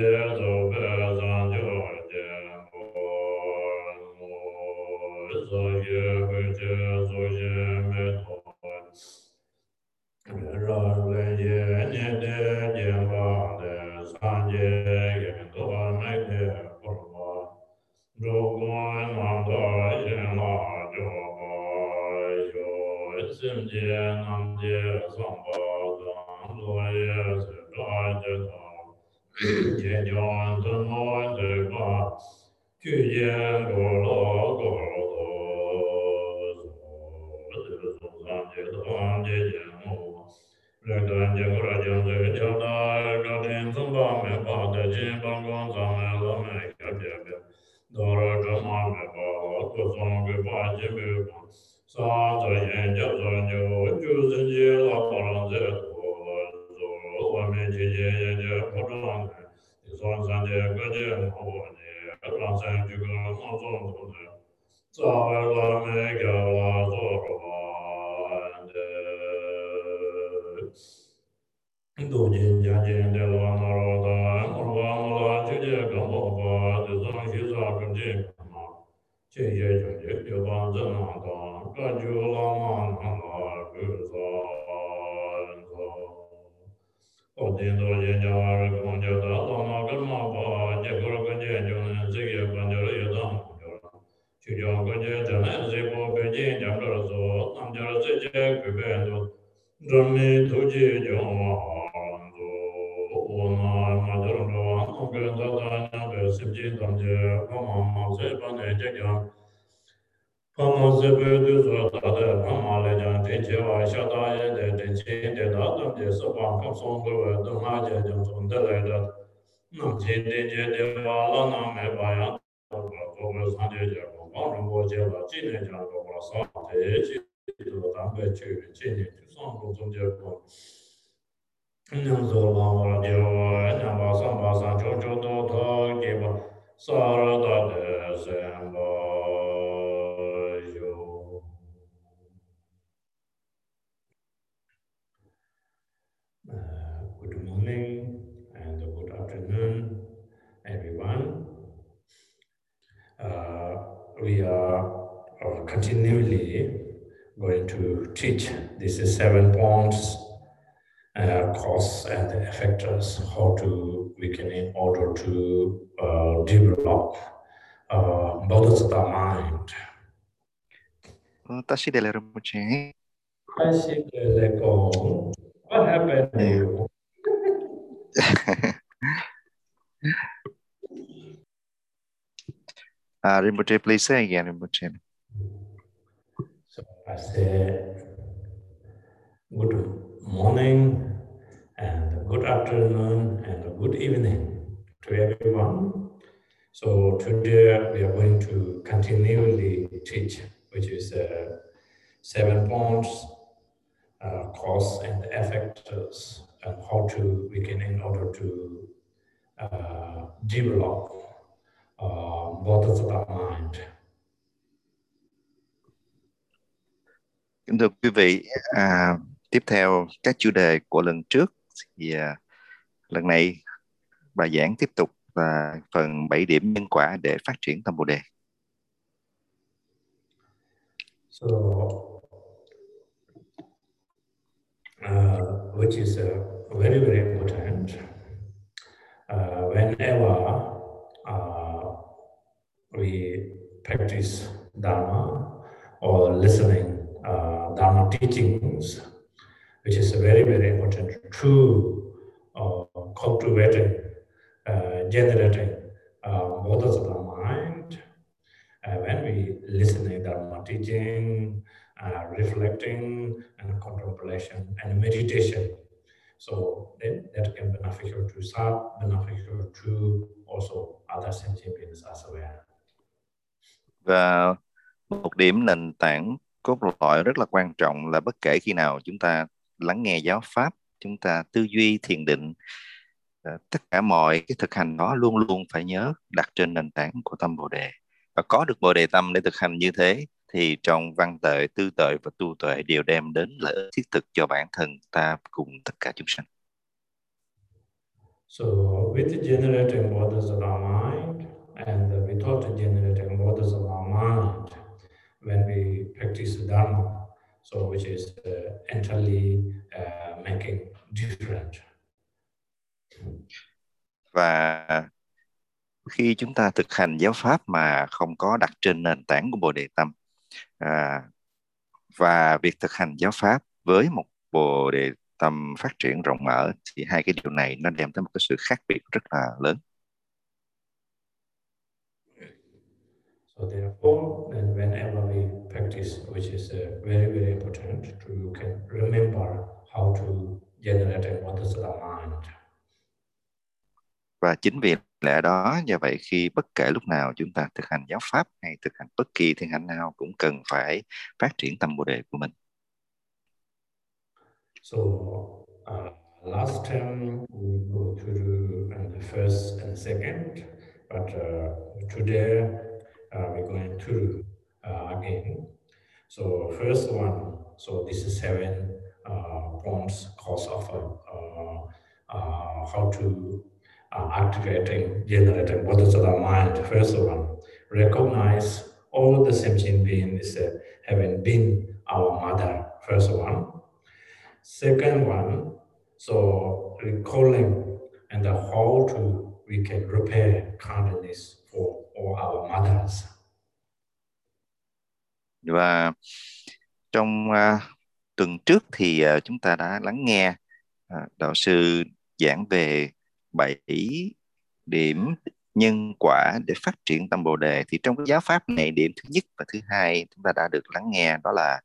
General of Razanjo we are continually going to teach these seven points, uh, cause and the effectors, how to we can in order to uh, develop uh, bodhisattva mind. Tashidele Rinpoche. Tashidele Gong. What happened to you? uh, Rinpoche, please say again, Rinpoche. So I good morning and good afternoon and good evening to everyone. So today we are going to continually teach, which is uh, seven points, uh, cause and effects, and how to begin in order to uh, develop uh, bodhisattva mind. Kính thưa quý vị, à, tiếp theo các chủ đề của lần trước thì à, lần này bài giảng tiếp tục là phần 7 điểm nhân quả để phát triển tâm Bồ đề. So, uh, which is uh, very very important. uh, whenever uh, we practice Dharma or listening uh, Dharma teachings, which is very, very important to uh, cultivating, uh, generating uh, models of the mind. Uh, when we listening Dharma teaching, uh, reflecting and contemplation and meditation, So then that can beneficial to some, beneficial to also other sentient beings as well. Và một điểm nền tảng cốt lõi rất là quan trọng là bất kể khi nào chúng ta lắng nghe giáo pháp chúng ta tư duy thiền định ờ, tất cả mọi cái thực hành đó luôn luôn phải nhớ đặt trên nền tảng của tâm bồ đề và có được bồ đề tâm để thực hành như thế thì trong văn tuệ tư tuệ và tu tuệ đều đem đến lợi ích thiết thực cho bản thân ta cùng tất cả chúng sanh So with generating bodhisattva mind and without generating bodhisattva mind when we practice Dharma, so which is uh, entirely uh, making different. Và khi chúng ta thực hành giáo pháp mà không có đặt trên nền tảng của Bồ Đề Tâm à, và việc thực hành giáo pháp với một Bồ Đề Tâm phát triển rộng mở thì hai cái điều này nó đem tới một cái sự khác biệt rất là lớn. So therefore, and whenever we practice, which is uh, very, very important, to, you can remember how to generate the mind. Và chính vì lẽ đó, do vậy khi bất kể lúc nào chúng ta thực hành giáo pháp hay thực hành bất kỳ thiền hành nào cũng cần phải phát triển tâm bồ đề của mình. So uh, last time we go through uh, the first and second, but uh, today uh, we're going through uh, again. So first one, so this is seven uh, points cause of uh, uh, how to uh, activating, generating what is the mind. First of all, recognize all the sentient beings uh, having been our mother. First one. Second one, so recalling and the how to we can repair kindness for all our mothers. Và trong uh, tuần trước thì uh, chúng ta đã lắng nghe uh, đạo sư giảng về bảy điểm nhân quả để phát triển tâm bồ đề. Thì trong cái giáo pháp này điểm thứ nhất và thứ hai chúng ta đã được lắng nghe đó là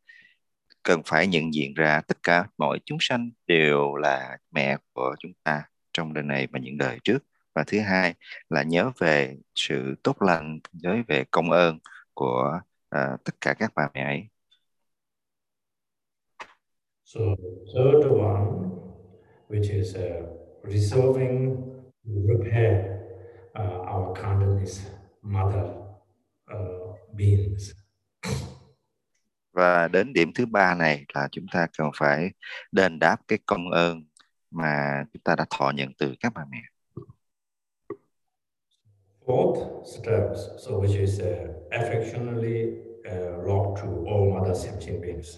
cần phải nhận diện ra tất cả mọi chúng sanh đều là mẹ của chúng ta trong đời này và những đời trước. Và thứ hai là nhớ về sự tốt lành nhớ về công ơn của uh, tất cả các bà mẹ ấy. So third one, which is uh, resolving repair uh, our kindness mother uh, beings. Và đến điểm thứ ba này là chúng ta cần phải đền đáp cái công ơn mà chúng ta đã thọ nhận từ các bà mẹ. Fourth steps, so which is uh, affectionately uh, love to all mother sentient beings.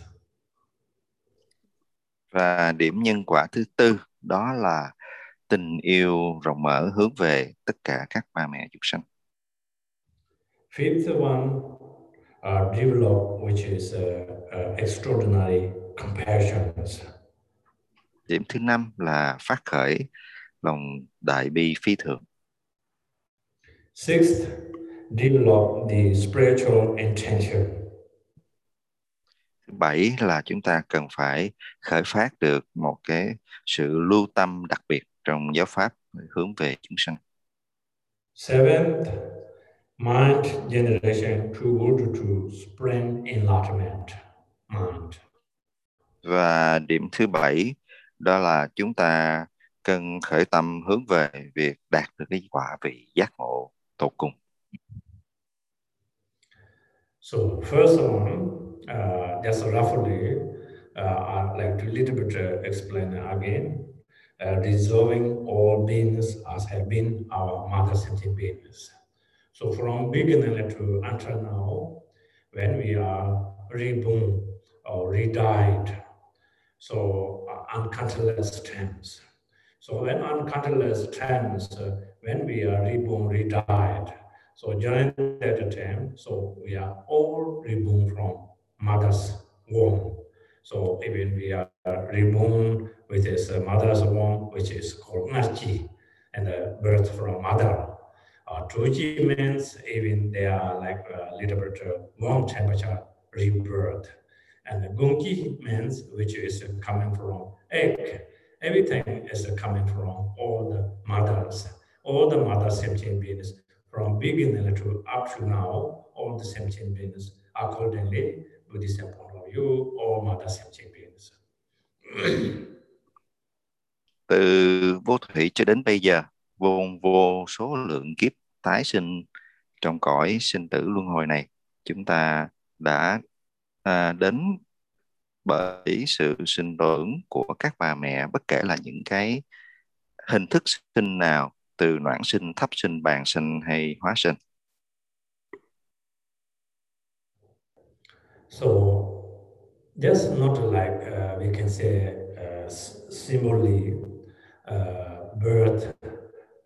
Và điểm nhân quả thứ tư đó là tình yêu rộng mở hướng về tất cả các ba mẹ chúng sanh. Fifth one, uh, develop, which is uh, uh, extraordinary compassion. Điểm thứ năm là phát khởi lòng đại bi phi thường. Sixth, develop the spiritual intention. Thứ bảy là chúng ta cần phải khởi phát được một cái sự lưu tâm đặc biệt trong giáo pháp hướng về chúng sanh. Seventh, mind generation toward to spring enlightenment mind. Và điểm thứ bảy đó là chúng ta cần khởi tâm hướng về việc đạt được cái quả vị giác ngộ tột cùng. So first one, uh, just roughly, uh, I'd like to little bit uh, explain again. Uh, dissolving all beings as have been our mother sentient beings. So from beginning to until now, when we are reborn or redied, so uh, uncountless times. So when uncountless times, uh, when we are reborn, redied, so during that time, so we are all reborn from mother's womb. So even we are reborn which is uh, mother's womb, which is called Narchi, and uh, birth from mother. Uh, Truji means even they are like a little bit uh, warm temperature rebirth. And the Gunki means which is coming from egg. Everything is coming from all the mothers. All the mother sentient beings from beginning to up to now, all the sentient beings accordingly Buddhist point of view, all mother sentient beings. Từ vô thủy cho đến bây giờ, vô vô số lượng kiếp tái sinh trong cõi sinh tử luân hồi này, chúng ta đã à, đến bởi sự sinh tưởng của các bà mẹ bất kể là những cái hình thức sinh nào từ noãn sinh, thấp sinh, bàn sinh hay hóa sinh. So just not like uh, we can say uh, similarly birth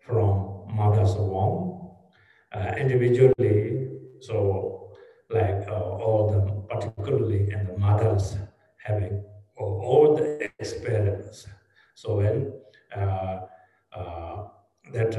from mother's womb uh, individually. So like uh, all the particularly and the mothers having all the experience. So when uh, that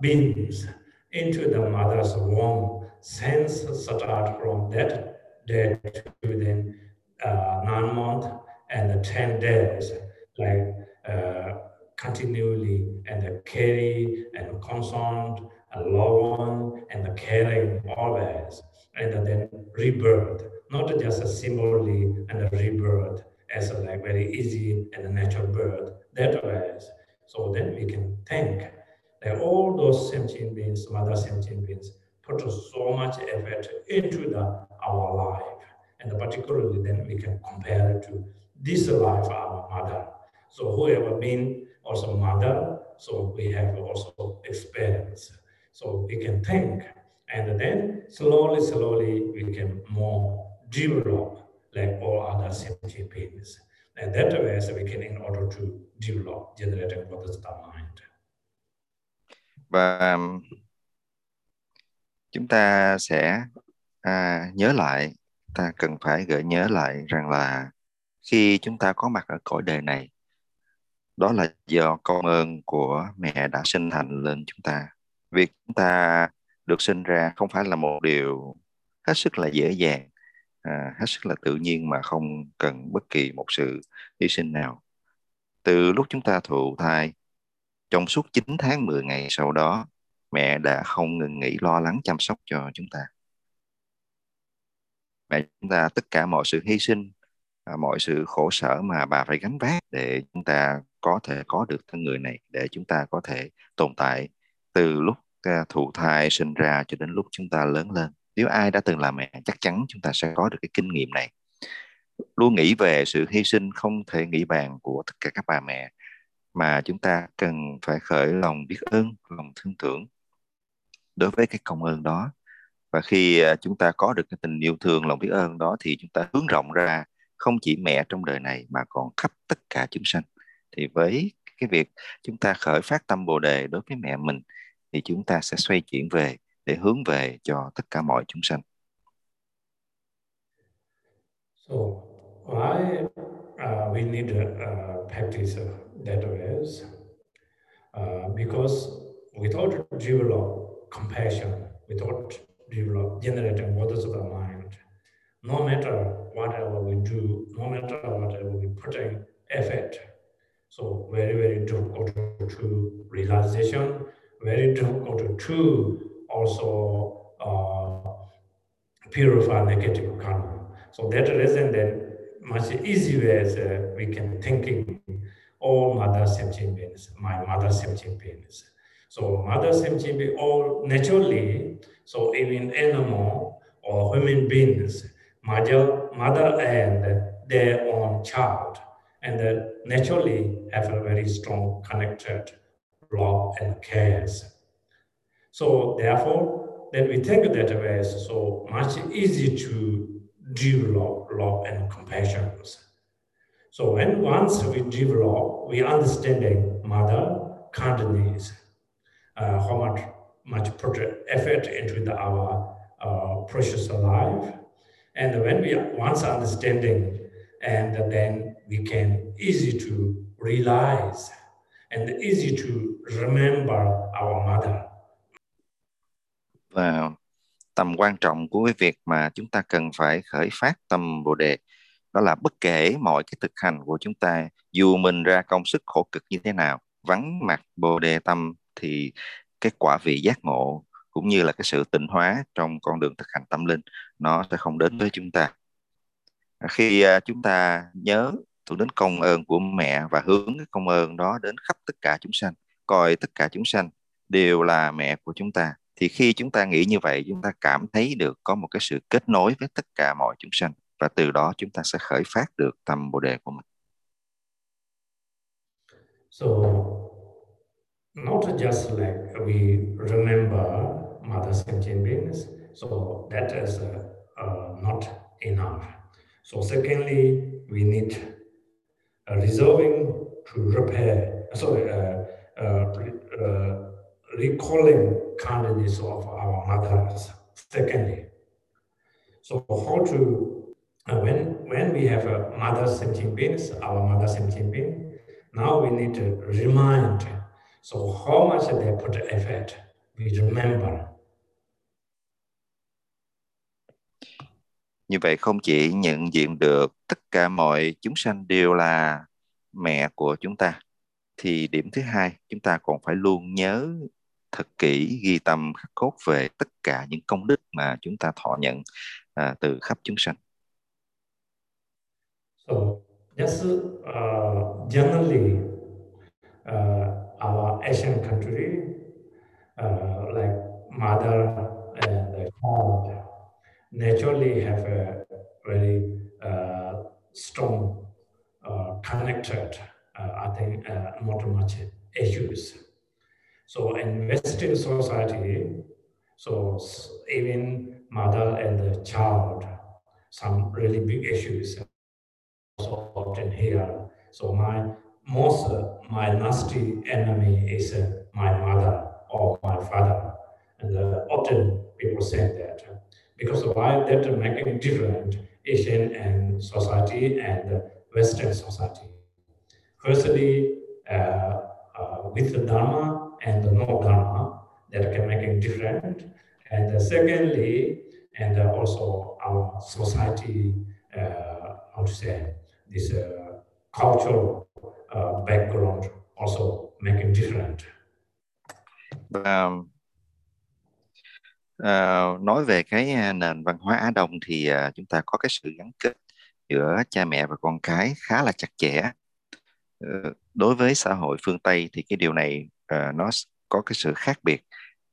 beings into the mother's womb sense start from that day to then uh, nine months and 10 days, like uh, continually and the carry and concern and love on and the caring always, and then rebirth, not just a similarly and a rebirth as a like very easy and a natural birth, that way. So then we can think that all those sentient beings, mother sentient beings, put so much effort into the our life. And particularly then we can compare it to this life, our mother. So whoever been also mother, so we have also experience. So we can think, and then slowly, slowly we can more develop like all other sentient beings. And that way so we can in order to develop generating what is the mind. Và um, chúng ta sẽ à, nhớ lại ta cần phải gợi nhớ lại rằng là khi chúng ta có mặt ở cõi đời này đó là do công ơn của mẹ đã sinh thành lên chúng ta. Việc chúng ta được sinh ra không phải là một điều hết sức là dễ dàng à, hết sức là tự nhiên mà không cần bất kỳ một sự hy sinh nào. Từ lúc chúng ta thụ thai trong suốt 9 tháng 10 ngày sau đó mẹ đã không ngừng nghỉ lo lắng chăm sóc cho chúng ta. Mẹ chúng ta tất cả mọi sự hy sinh à, mọi sự khổ sở mà bà phải gánh vác để chúng ta có thể có được thân người này để chúng ta có thể tồn tại từ lúc à, thụ thai sinh ra cho đến lúc chúng ta lớn lên. Nếu ai đã từng là mẹ chắc chắn chúng ta sẽ có được cái kinh nghiệm này. Luôn nghĩ về sự hy sinh không thể nghĩ bàn của tất cả các bà mẹ mà chúng ta cần phải khởi lòng biết ơn lòng thương tưởng đối với cái công ơn đó. Và khi à, chúng ta có được cái tình yêu thương lòng biết ơn đó thì chúng ta hướng rộng ra không chỉ mẹ trong đời này mà còn khắp tất cả chúng sanh thì với cái việc chúng ta khởi phát tâm bồ đề đối với mẹ mình thì chúng ta sẽ xoay chuyển về để hướng về cho tất cả mọi chúng sanh. So why uh, we need a, a practice that is Uh, because without develop compassion, without develop generating waters of the mind, no matter whatever we do, no matter whatever we put in effort, so very, very difficult to realization, very difficult to also uh, purify negative karma. So that reason then much easier as uh, we can thinking all mother sentient beings, my mother sentient beings. So mother beings all naturally, so even animal or human beings, mother, mother and their own child, and uh, naturally have a very strong connected love and cares. So therefore, then we think that way is so much easy to develop love and compassion. So when once we develop, we understanding mother kindness, uh, how much much effort into the, our uh, precious life, and when we once understanding, and then we can easy to realize and easy to remember our mother. Và tầm quan trọng của cái việc mà chúng ta cần phải khởi phát tâm Bồ đề đó là bất kể mọi cái thực hành của chúng ta dù mình ra công sức khổ cực như thế nào vắng mặt Bồ đề tâm thì cái quả vị giác ngộ cũng như là cái sự tịnh hóa trong con đường thực hành tâm linh nó sẽ không đến với chúng ta khi à, chúng ta nhớ tưởng đến công ơn của mẹ và hướng cái công ơn đó đến khắp tất cả chúng sanh coi tất cả chúng sanh đều là mẹ của chúng ta thì khi chúng ta nghĩ như vậy chúng ta cảm thấy được có một cái sự kết nối với tất cả mọi chúng sanh và từ đó chúng ta sẽ khởi phát được tâm bồ đề của mình. So not just like we remember mother beings, so that is uh, uh, not enough. So secondly, we need uh, resolving to repair, sorry, uh, uh, recalling kindness of our mothers. Secondly, so how to uh, when when we have a mother sentient beings, our mother sentient being, now we need to remind. So how much they put effort, we remember. Như vậy không chỉ nhận diện được tất cả mọi chúng sanh đều là mẹ của chúng ta, thì điểm thứ hai chúng ta còn phải luôn nhớ thật kỹ ghi tâm khắc cốt về tất cả những công đức mà chúng ta thọ nhận à, từ khắp chúng sanh. So just uh, generally, uh, our Asian country, uh, like mother and child, naturally have a very uh, strong uh, connected, I think, not much issues. So in Western society, so even mother and the child, some really big issues also often here. So my most my nasty enemy is uh, my mother or my father, and uh, often people say that because why that making different Asian and society and Western society. Firstly, uh, uh, with the Dharma and the no Dharma that can make it different, and secondly, and also our society, uh, how to say, this uh, cultural uh, background also make it different. Um, uh, nói về cái nền văn hóa Á Đông thì uh, chúng ta có cái sự gắn kết giữa cha mẹ và con cái khá là chặt chẽ. Uh, đối với xã hội phương Tây thì cái điều này uh, nó có cái sự khác biệt,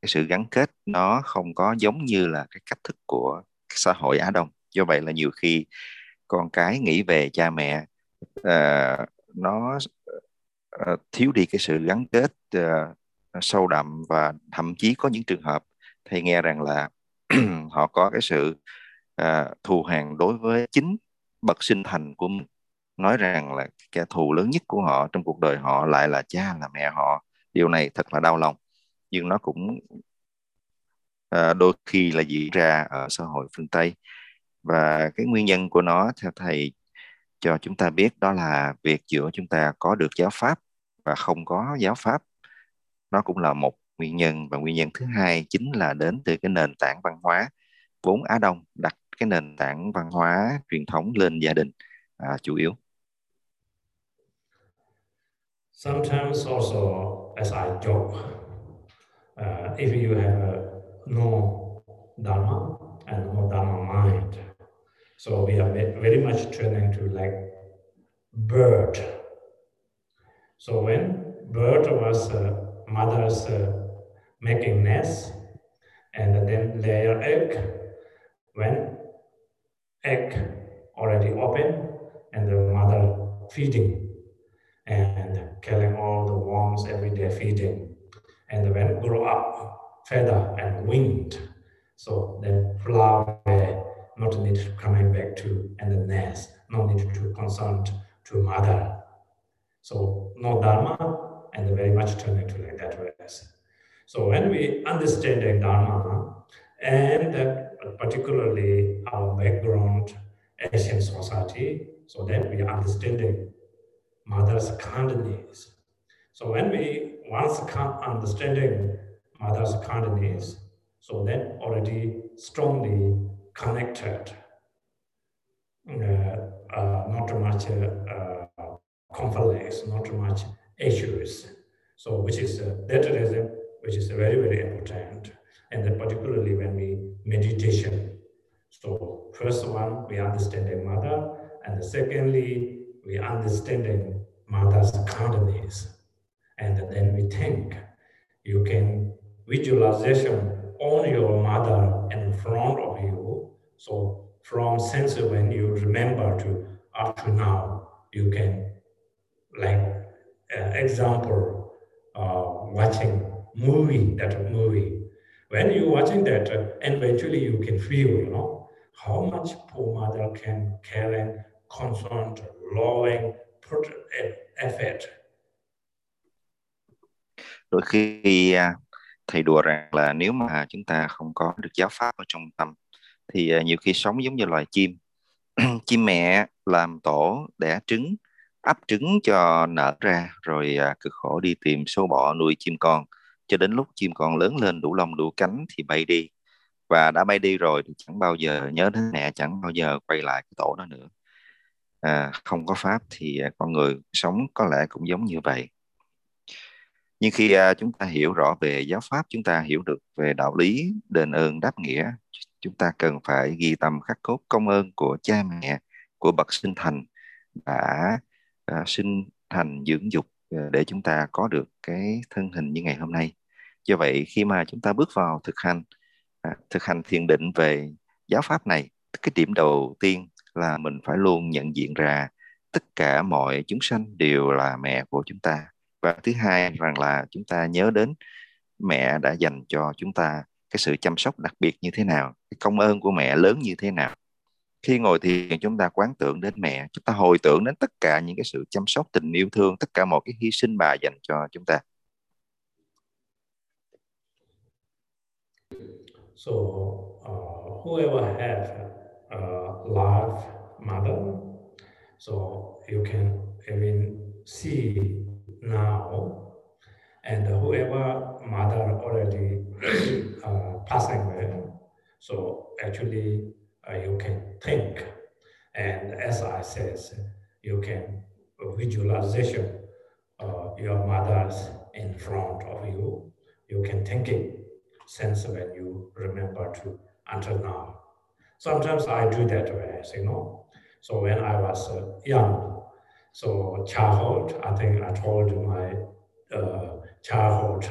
cái sự gắn kết nó không có giống như là cái cách thức của xã hội Á Đông. Do vậy là nhiều khi con cái nghĩ về cha mẹ uh, nó uh, thiếu đi cái sự gắn kết uh, sâu đậm và thậm chí có những trường hợp thầy nghe rằng là họ có cái sự uh, thù hằn đối với chính bậc sinh thành của mình. Nói rằng là kẻ thù lớn nhất của họ trong cuộc đời họ lại là cha là mẹ họ. Điều này thật là đau lòng. Nhưng nó cũng à, đôi khi là diễn ra ở xã hội phương Tây. Và cái nguyên nhân của nó theo thầy cho chúng ta biết đó là việc giữa chúng ta có được giáo pháp và không có giáo pháp nó cũng là một nguyên nhân và nguyên nhân thứ hai chính là đến từ cái nền tảng văn hóa vốn Á Đông đặt cái nền tảng văn hóa truyền thống lên gia đình à, chủ yếu. Sometimes also, as I joke, uh, if you have a no dharma and no dharma mind, so we are very much training to like bird. So when bird was uh, mother's uh, making nest and then layer egg, when egg already open and the mother feeding and killing all the worms every day feeding. And when grow up, feather and winged, so then fly not need to coming back to and the nest, no need to consult to mother. So no dharma and very much turning to like that way. So when we understanding dharma and particularly our background, Asian society, so then we are understanding mother's kindness. So when we once come understanding mother's kindness, so then already strongly connected, uh, uh, not much uh, conflicts, not much issues. So which is uh, that which is very, very important and then particularly when we meditation. So first one, we understand the mother, and secondly, we understanding mother's kindness. And then we think you can visualization on your mother in front of you. So from sensor when you remember to up to now, you can like uh, example uh, watching movie that movie when you watching that, uh, eventually you can feel, you know, how much poor mother can care concern, loving, put uh, effort. Đôi khi à, thầy đùa rằng là nếu mà chúng ta không có được giáo pháp ở trong tâm thì à, nhiều khi sống giống như loài chim. chim mẹ làm tổ đẻ trứng, ấp trứng cho nở ra rồi à, cực khổ đi tìm số bọ nuôi chim con. Cho đến lúc chim con lớn lên đủ lông đủ cánh thì bay đi. Và đã bay đi rồi thì chẳng bao giờ nhớ đến mẹ chẳng bao giờ quay lại cái tổ đó nữa. À, không có pháp thì à, con người sống có lẽ cũng giống như vậy. Nhưng khi chúng ta hiểu rõ về giáo pháp chúng ta hiểu được về đạo lý đền ơn đáp nghĩa chúng ta cần phải ghi tâm khắc cốt công ơn của cha mẹ của bậc sinh thành đã à, sinh thành dưỡng dục à, để chúng ta có được cái thân hình như ngày hôm nay. Do vậy khi mà chúng ta bước vào thực hành à, thực hành thiền định về giáo pháp này cái điểm đầu tiên là mình phải luôn nhận diện ra tất cả mọi chúng sanh đều là mẹ của chúng ta. Và thứ hai rằng là chúng ta nhớ đến mẹ đã dành cho chúng ta cái sự chăm sóc đặc biệt như thế nào cái công ơn của mẹ lớn như thế nào. Khi ngồi thiền chúng ta quán tưởng đến mẹ chúng ta hồi tưởng đến tất cả những cái sự chăm sóc tình yêu thương tất cả mọi cái hy sinh bà dành cho chúng ta. So uh, whoever have uh, a live mother, so you can even see now, and whoever mother already passing away, so actually uh, you can think. And as I says, you can visualization your mother's in front of you. You can think it since when you remember to until now. Sometimes I do that way, you know. So when I was uh, young, so childhood, I think I told my uh, childhood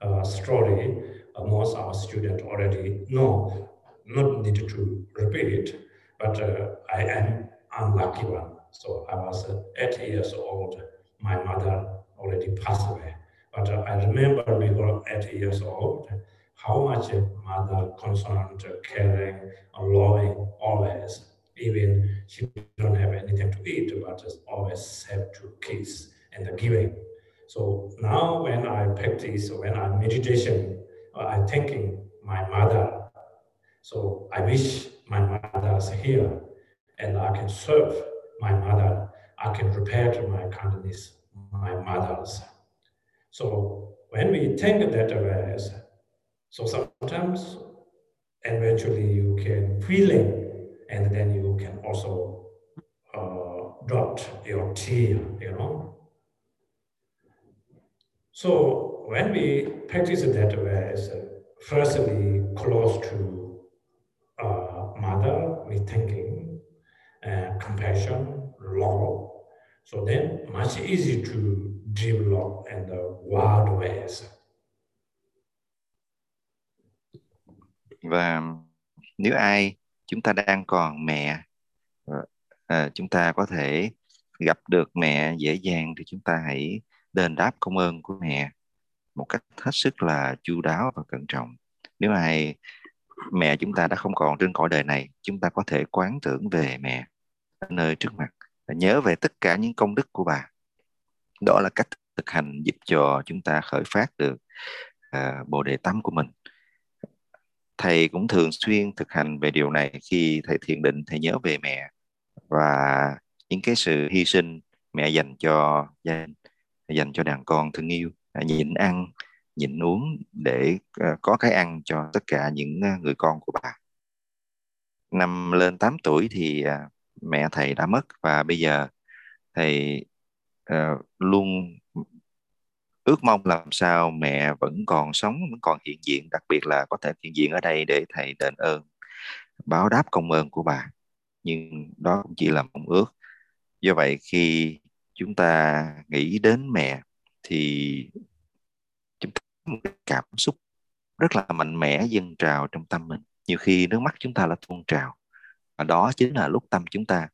uh, story. uh, most our students already know, not need to repeat it, but uh, I am unlucky one. So I was uh, eight years old, my mother already passed away. But uh, I remember we were eight years old, how much mother concerned, caring, loving, always. Even she don't have anything to eat, but just always have to kiss and the giving. So now when I practice, when I meditation, I'm thinking my mother. So I wish my mother is here and I can serve my mother. I can prepare to my kindness, my mothers. So when we think that way, so sometimes eventually you can feeling and then you can also uh, drop your tear, you know. So when we practice that way, firstly close to uh, mother with thinking, uh, compassion, love. So then much easy to develop in the uh, wild ways. và nếu ai chúng ta đang còn mẹ à, chúng ta có thể gặp được mẹ dễ dàng thì chúng ta hãy đền đáp công ơn của mẹ một cách hết sức là chu đáo và cẩn trọng. Nếu ai mẹ chúng ta đã không còn trên cõi đời này chúng ta có thể quán tưởng về mẹ ở nơi trước mặt và nhớ về tất cả những công đức của bà. Đó là cách thực hành giúp cho chúng ta khởi phát được uh, bồ đề tâm của mình. Thầy cũng thường xuyên thực hành về điều này khi thầy thiền định thầy nhớ về mẹ và những cái sự hy sinh mẹ dành cho gia đình dành cho đàn con thương yêu. À, nhịn ăn nhịn uống để à, có cái ăn cho tất cả những à, người con của bà năm lên 8 tuổi thì mẹ thầy đã mất và bây giờ thầy uh, luôn ước mong làm sao mẹ vẫn còn sống vẫn còn hiện diện đặc biệt là có thể hiện diện ở đây để thầy đền ơn báo đáp công ơn của bà. Nhưng đó cũng chỉ là mong ước. Do vậy khi chúng ta nghĩ đến mẹ thì chúng ta có một cảm xúc rất là mạnh mẽ dâng trào trong tâm mình. Nhiều khi nước mắt chúng ta là tuôn trào và đó chính là lúc tâm chúng ta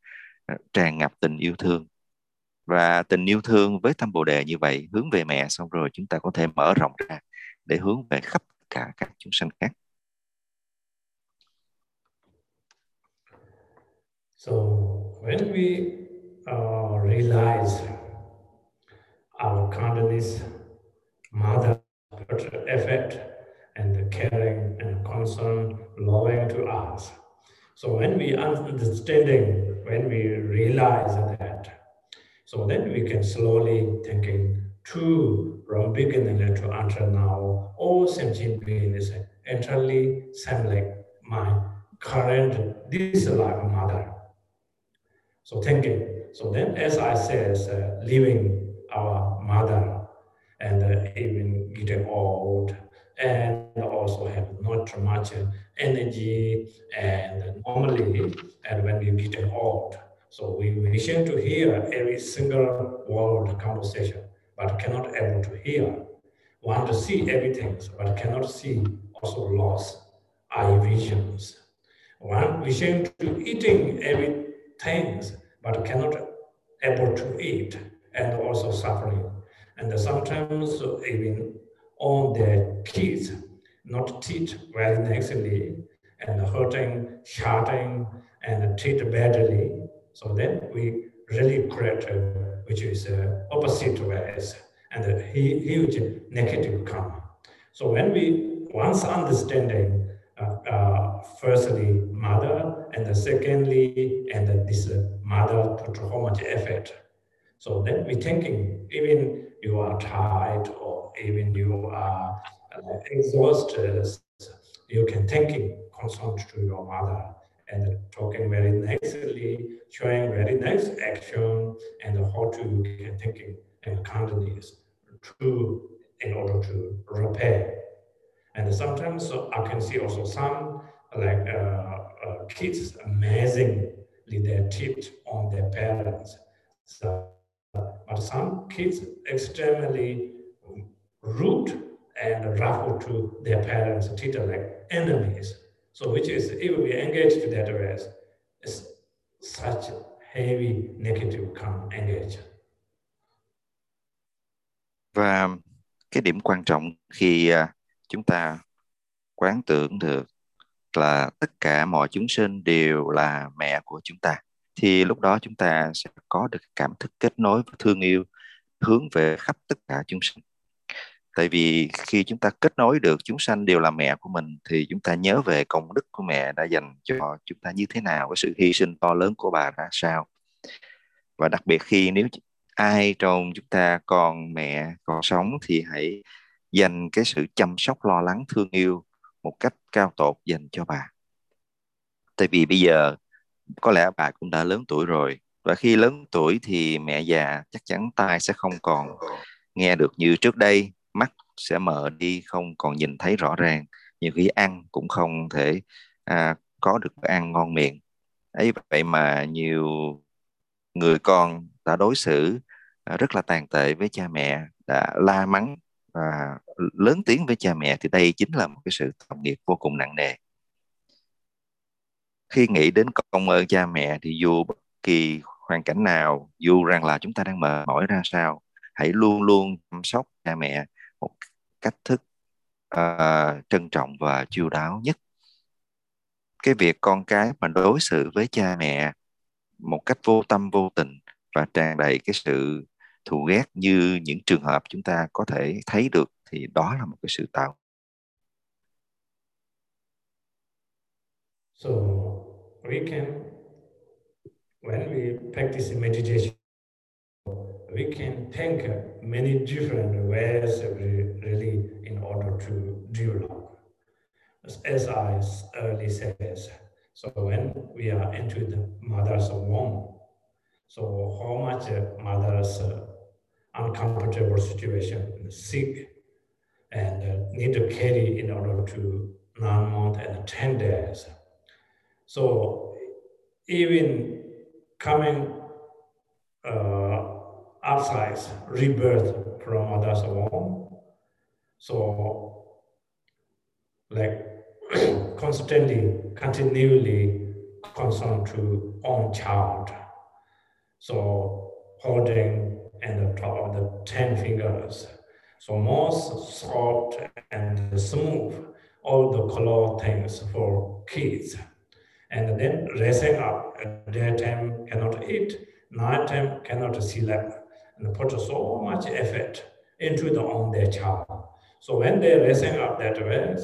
ờ, tràn ngập tình yêu thương. Và tình yêu thương với tâm bồ đề như vậy hướng về mẹ xong rồi chúng ta có thể mở rộng ra để hướng về khắp cả các chúng sanh khác. So when we uh, realize our kindness, mother effect and caring and concern, loving to us. So when we understanding, when we realize that, So then we can slowly thinking to from beginning to until now, all sentient beings entirely same like my current this life mother. So thinking. So then, as I said, uh, leaving our mother and even getting old and also have not much energy and normally and when we getting old so we wish to hear every single word conversation, but cannot able to hear. Want to see everything, but cannot see also lost eye visions. One vision to eating everything, but cannot able to eat and also suffering. And sometimes even on their kids, not teach very nicely and hurting, shouting, and treat badly so then we really create, which is uh, opposite ways and a huge negative karma. So when we once understanding, uh, uh, firstly mother, and secondly, and this mother put how much effort. So then we thinking, even you are tired or even you are uh, exhausted, you can thinking concerned to your mother and talking very nicely, showing very nice action and how to can thinking and kindness to in order to repair. And sometimes I can see also some like uh, uh, kids amazingly they tipped on their parents. So, but some kids extremely rude and rough to their parents, treated like enemies. So which is, if we engage to that rest, it's such heavy negative come engage. Và um, cái điểm quan trọng khi à, chúng ta quán tưởng được là tất cả mọi chúng sinh đều là mẹ của chúng ta thì lúc đó chúng ta sẽ có được cảm thức kết nối và thương yêu, hướng về khắp tất cả chúng sinh tại vì khi chúng ta kết nối được chúng sanh đều là mẹ của mình, thì chúng ta nhớ về công đức của mẹ đã dành cho chúng ta như thế nào, cái sự hy sinh to lớn của bà ra sao. Và đặc biệt khi nếu ai trong chúng ta còn mẹ, còn sống thì hãy dành cái sự chăm sóc, lo lắng, thương yêu một cách cao tột dành cho bà. Tại vì bây giờ có lẽ bà cũng đã lớn tuổi rồi. Và khi lớn tuổi thì mẹ già chắc chắn tai sẽ không còn nghe được như trước đây. Mắt sẽ mờ đi không còn nhìn thấy rõ ràng. Nhiều khi ăn cũng không thể à, có được ăn ngon miệng. Ấy vậy mà nhiều người con đã đối xử à, rất là tàn tệ với cha mẹ đã la mắng và lớn tiếng với cha mẹ thì đây chính là một cái sự tội nghiệp vô cùng nặng nề khi nghĩ đến công ơn cha mẹ thì dù bất kỳ hoàn cảnh nào dù rằng là chúng ta đang mệt mỏi ra sao hãy luôn luôn chăm sóc cha mẹ một cách thức uh, trân trọng và chiêu đáo nhất. Cái việc con cái mà đối xử với cha mẹ một cách vô tâm vô tình và tràn đầy cái sự thù ghét như những trường hợp chúng ta có thể thấy được thì đó là một cái sự tạo. So we can when we practice meditation we can think many different ways really in order to develop. As I early says, so when we are into the mother's womb, so how much mother's uncomfortable situation, sick, and uh, need to carry in order to nine months and 10 days. So even coming uh, outside rebirth from mother's womb, so like constantly, continually concerned to own child. So holding and the top of the 10 fingers. So most soft and smooth, all the color things for kids. and then raising up at daytime cannot eat, nighttime cannot sleep, and put so much effort into the on their child. So when they're raising up that way,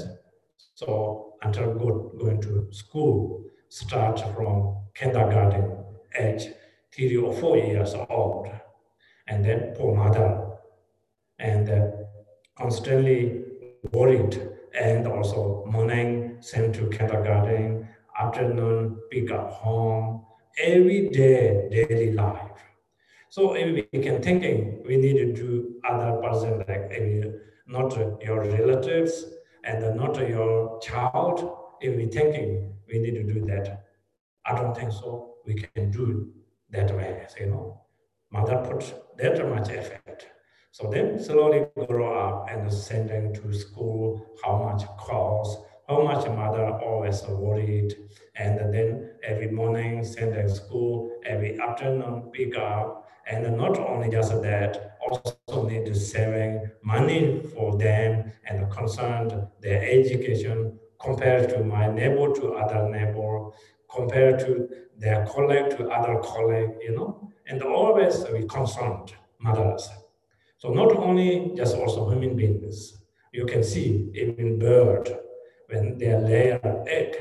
so until go, going to school, start from kindergarten age, three or four years old, and then poor mother, and uh, constantly worried, and also morning sent to kindergarten, afternoon pick up home, every day daily life. So if we can thinking eh, we need to do other person like maybe not your relatives and not your child. If we thinking eh, we need to do that, I don't think so. We can do that way, you know mother put that much effort. So then slowly grow up and send them to school, how much cost, how much mother always worried. And then every morning send to school, every afternoon pick up. And not only just that, also need to saving money for them and concerned their education compared to my neighbor to other neighbor, compared to their colleague to other colleague, you know and always we concerned mothers. So not only just also human beings, you can see even bird when they lay an egg.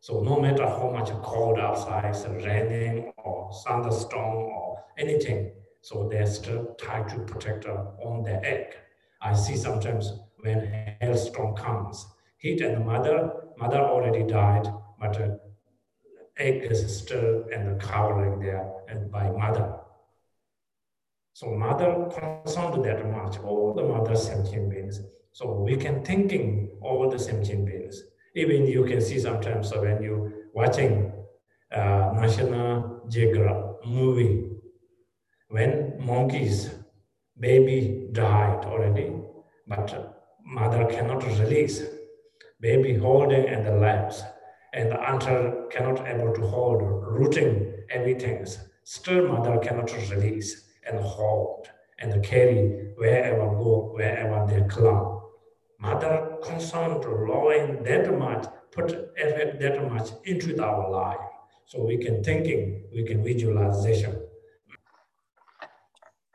So no matter how much cold outside, it's raining or thunderstorm or anything, so they still try to protect on the egg. I see sometimes when hailstorm comes, heat and the mother, mother already died, but uh, egg is still and covering there and by mother. So mother concerned that much, all the mother sentient beings. So we can thinking all the sentient beings. Even you can see sometimes when you watching uh, National Geographic movie, when monkeys, baby died already, but mother cannot release. Baby holding in the laps and the hunter cannot able to hold, rooting everything. Still mother cannot release and hold and carry wherever go, wherever they clung. Mother concerned loving that much, put effort that much into our life. So we can thinking, we can visualization.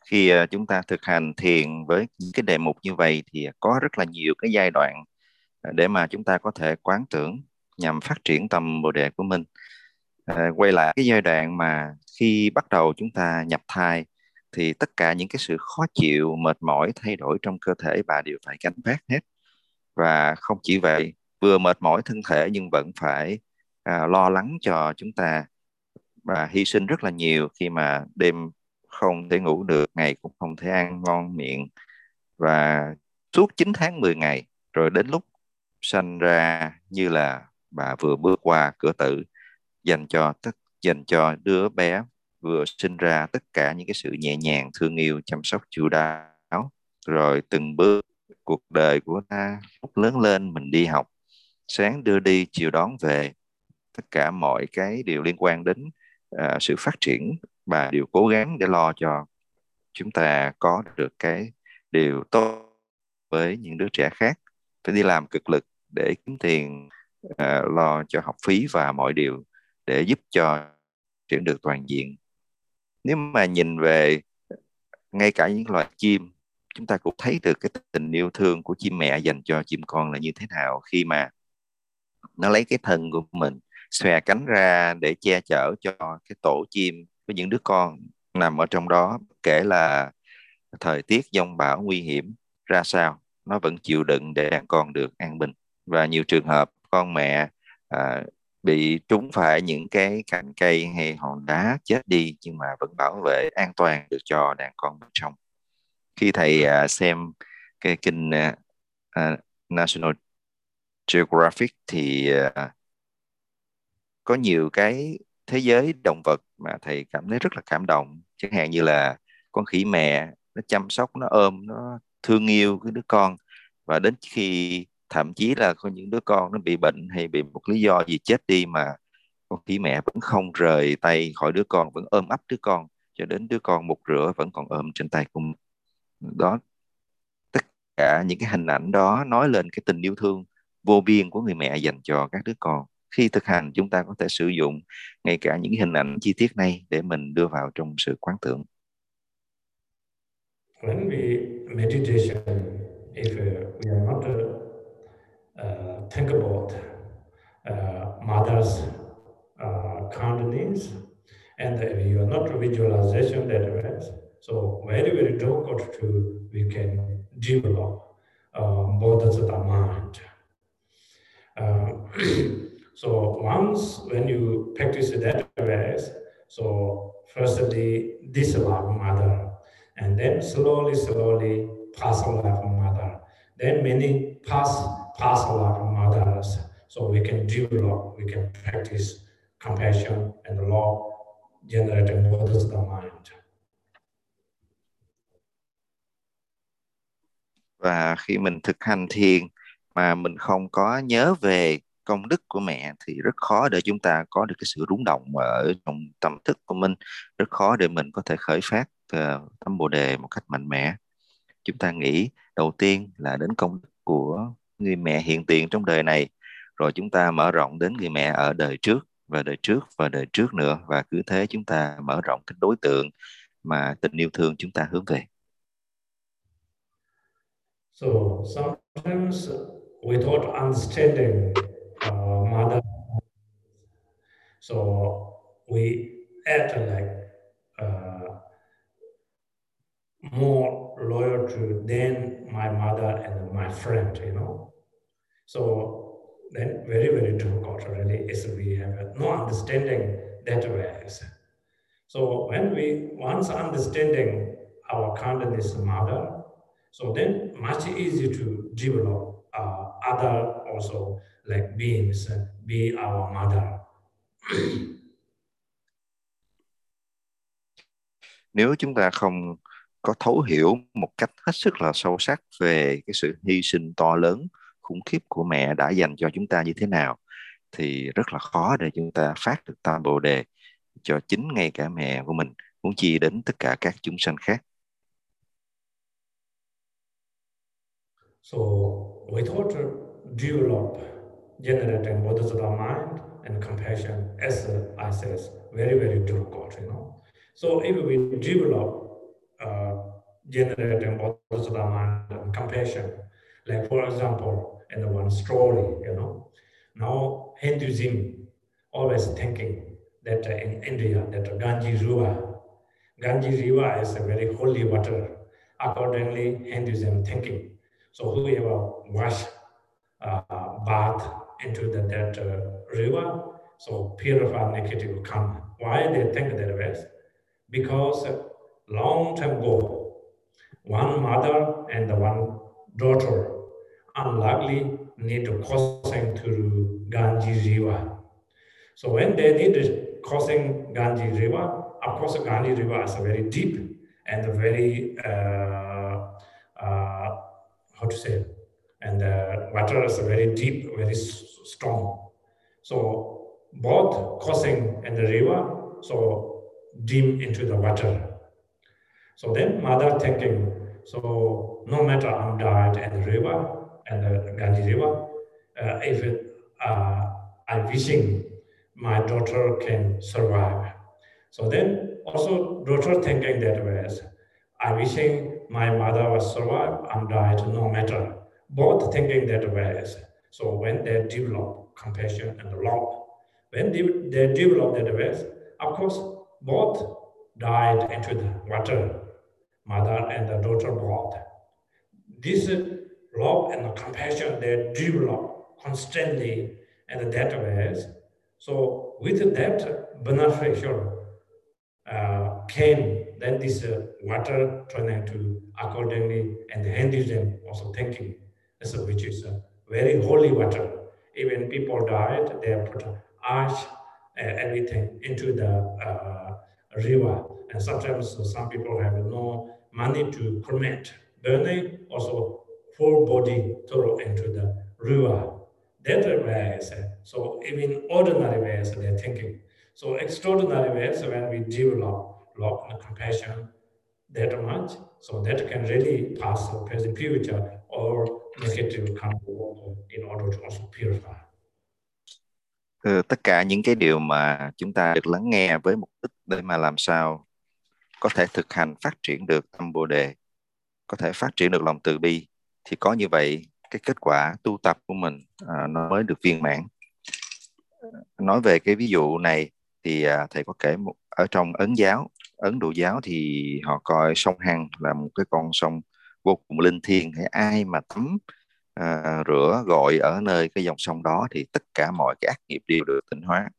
Khi ờ, chúng ta thực hành thiền với những cái đề mục như vậy thì có rất là nhiều cái giai đoạn ờ, để mà chúng ta có thể quán tưởng nhằm phát triển tâm bồ đề của mình. À, quay lại cái giai đoạn mà khi bắt đầu chúng ta nhập thai thì tất cả những cái sự khó chịu, mệt mỏi, thay đổi trong cơ thể bà đều phải gánh vác hết. Và không chỉ vậy, vừa mệt mỏi thân thể nhưng vẫn phải à, lo lắng cho chúng ta và hy sinh rất là nhiều khi mà đêm không thể ngủ được, ngày cũng không thể ăn ngon miệng và suốt 9 tháng 10 ngày rồi đến lúc sanh ra như là bà vừa bước qua cửa tử dành cho tất dành cho đứa bé vừa sinh ra tất cả những cái sự nhẹ nhàng thương yêu chăm sóc chu đáo. Rồi từng bước cuộc đời của ta lúc lớn lên mình đi học sáng đưa đi chiều đón về. Tất cả mọi cái điều liên quan đến uh, sự phát triển và đều cố gắng để lo cho chúng ta có được cái điều tốt với những đứa trẻ khác. Phải đi làm cực lực để kiếm tiền uh, lo cho học phí và mọi điều để giúp cho triển được toàn diện nếu mà nhìn về ngay cả những loài chim chúng ta cũng thấy được cái tình yêu thương của chim mẹ dành cho chim con là như thế nào khi mà nó lấy cái thân của mình xòe cánh ra để che chở cho cái tổ chim với những đứa con nằm ở trong đó kể là thời tiết giông bão nguy hiểm ra sao nó vẫn chịu đựng để đàn con được an bình. Và nhiều trường hợp con mẹ à, bị trúng phải những cái cành cây hay hòn đá chết đi nhưng mà vẫn bảo vệ an toàn được cho đàn con bên trong. Khi thầy à, xem cái kinh uh, National Geographic thì uh, có nhiều cái thế giới động vật mà thầy cảm thấy rất là cảm động. Chẳng hạn như là con khỉ mẹ nó chăm sóc nó ôm nó thương yêu cái đứa con. Và đến khi thậm chí là có những đứa con nó bị bệnh hay bị một lý do gì chết đi mà con khỉ mẹ vẫn không rời tay khỏi đứa con, vẫn ôm ấp đứa con, cho đến đứa con một rửa vẫn còn ôm trên tay của mình. Đó, tất cả những cái hình ảnh đó nói lên cái tình yêu thương vô biên của người mẹ dành cho các đứa con. Khi thực hành, chúng ta có thể sử dụng ngay cả những hình ảnh chi tiết này để mình đưa vào trong sự quán tưởng. When we meditation, if uh, we are not uh, think about uh, mother's uh, kindness, and you are not visualization that way. So very, very difficult to we can develop um, Bodhisattva mind. Uh, so once when you practice that way, so firstly love mother, and then slowly, slowly past life mother, then many past past life others. so we can develop, we can practice compassion and love, generating Bodhisattva mind. Và khi mình thực hành thiền mà mình không có nhớ về công đức của mẹ thì rất khó để chúng ta có được cái sự rúng động ở trong tâm thức của mình rất khó để mình có thể khởi phát ờ, tâm bồ đề một cách mạnh mẽ chúng ta nghĩ đầu tiên là đến công đức của người mẹ hiện tiền trong đời này rồi chúng ta mở rộng đến người mẹ ở đời trước và đời trước và đời trước nữa và cứ thế chúng ta mở rộng cái đối tượng mà tình yêu thương chúng ta hướng về. So sometimes without understanding uh, mother, so we act like uh, more loyal to than my mother and my friend, you know. So then very, very difficult really is we have no understanding that way. So when we once understanding our kindness mother, so then much easier to develop uh, other also like beings be our mother. Nếu chúng ta không có thấu hiểu một cách hết sức là sâu sắc về cái sự hy sinh to lớn khủng khiếp của mẹ đã dành cho chúng ta như thế nào thì rất là khó để chúng ta phát được tam bồ đề cho chính ngay cả mẹ của mình. Muốn chi đến tất cả các chúng sanh khác. So without to develop generating bodhisattva mind and compassion, as I said, very, very difficult, you know. So if we develop uh, generating also the amount of compassion. Like for example, in the one story, you know, now Hinduism always thinking that in India, that Ganji River, Ganji River is a very holy water. Accordingly, Hinduism thinking. So whoever wash uh, bath into the, that uh, river, so purify negative karma. Why they think that way? Because long time ago, one mother and one daughter unluckily need crossing to Ganges River. So when they need crossing Ganges River, of course Ganges River is very deep and very, uh, uh, how to say, and the water is very deep, very strong. So both crossing and the river, so deep into the water. So then mother thinking, so no matter I'm died the river and the Ganges River, uh, if it, uh, I'm wishing my daughter can survive. So then also daughter thinking that way, I wishing my mother was survive and died no matter both thinking that way. So when they develop compassion and love, when they, they develop that way, of course, both died into the water, mother and the daughter both. This love and compassion they develop constantly and that way. So with that beneficial uh, came then this uh, water turning to accordingly and the them also thinking which is a very holy water. Even people died, they put ash, uh, everything into the uh, river. And sometimes some people have no money to cremate, burning, also full body throw into the river. That way, so even ordinary ways they're thinking. So extraordinary ways when we develop love and compassion that much, so that can really pass the present future or negative kind in order to also purify. Ừ, tất cả những cái điều mà chúng ta được lắng nghe với mục đích để mà làm sao có thể thực hành phát triển được tâm bồ đề có thể phát triển được lòng từ bi thì có như vậy cái kết quả tu tập của mình à, nó mới được viên mãn. Nói về cái ví dụ này thì à, thầy có kể một ở trong ấn giáo ấn độ giáo thì họ coi sông hằng là một cái con sông vô cùng linh thiêng hay ai mà tắm à, rửa gội ở nơi cái dòng sông đó thì tất cả mọi cái ác nghiệp đều được tịnh hóa.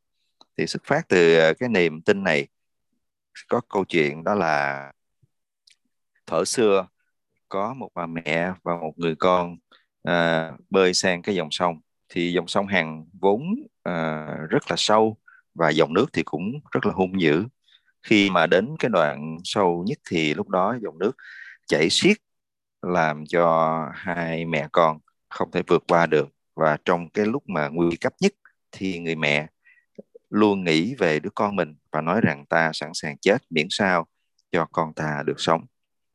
Thì xuất phát từ à, cái niềm tin này có câu chuyện đó là thở xưa có một bà mẹ và một người con à, bơi sang cái dòng sông. Thì dòng sông Hằng vốn à, rất là sâu và dòng nước thì cũng rất là hung dữ. Khi mà đến cái đoạn sâu nhất thì lúc đó dòng nước chảy xiết làm cho hai mẹ con không thể vượt qua được. Và trong cái lúc mà nguy cấp nhất thì người mẹ luôn nghĩ về đứa con mình và nói rằng ta sẵn sàng chết miễn sao cho con ta được sống.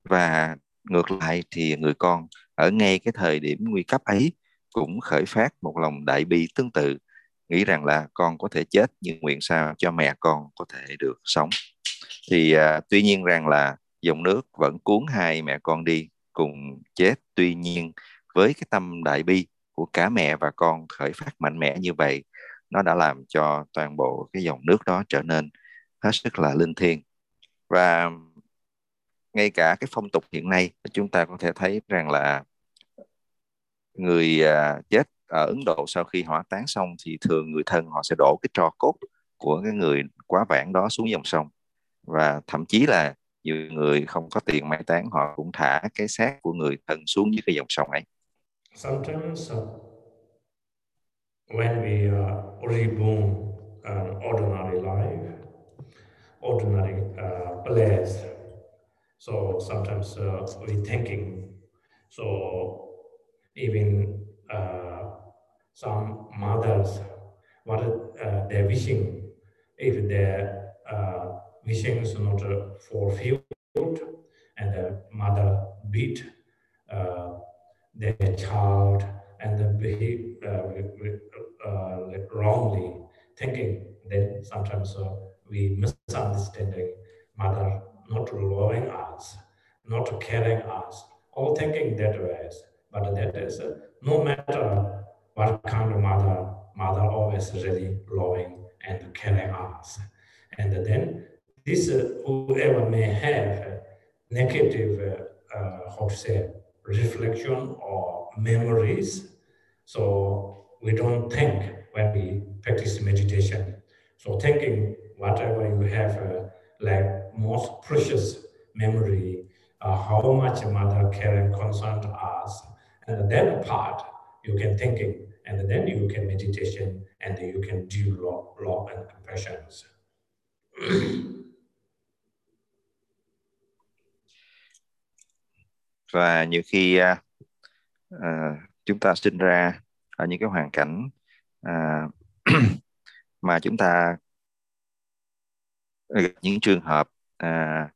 Và ngược lại thì người con ở ngay cái thời điểm nguy cấp ấy cũng khởi phát một lòng đại bi tương tự nghĩ rằng là con có thể chết nhưng nguyện sao cho mẹ con có thể được sống. Thì à, tuy nhiên rằng là dòng nước vẫn cuốn hai mẹ con đi cùng chết. Tuy nhiên với cái tâm đại bi của cả mẹ và con khởi phát mạnh mẽ như vậy nó đã làm cho toàn bộ cái dòng nước đó trở nên hết sức là linh thiêng và ngay cả cái phong tục hiện nay, chúng ta có thể thấy rằng là người à, chết ở Ấn Độ sau khi hỏa táng xong thì thường người thân họ sẽ đổ cái tro cốt của cái người quá vãng đó xuống dòng sông và thậm chí là nhiều người không có tiền mai táng, họ cũng thả cái xác của người thân xuống dưới cái dòng sông ấy. Sometimes when we are reborn an ordinary life, ordinary uh, place, so sometimes uh, we thinking, so even uh, some mothers, what uh, they're wishing, if they're uh, wishes not fulfilled, and the mother beat uh, their child and then behave uh, uh, wrongly, thinking that sometimes uh, we misunderstanding mother not loving us, not caring us, all thinking that way. But that is uh, no matter what kind of mother, mother always really loving and caring us. And then this uh, whoever may have negative, uh, how to say, reflection or memories. So we don't think when we practice meditation. So thinking whatever you have, uh, like most precious memory, uh, how much mother care and concern to us, and then part you can thinking, and then you can meditation, and you can do love, love and compassion. và nhiều khi uh, à, chúng ta sinh ra ở những cái hoàn cảnh à, mà chúng ta gặp những trường hợp à,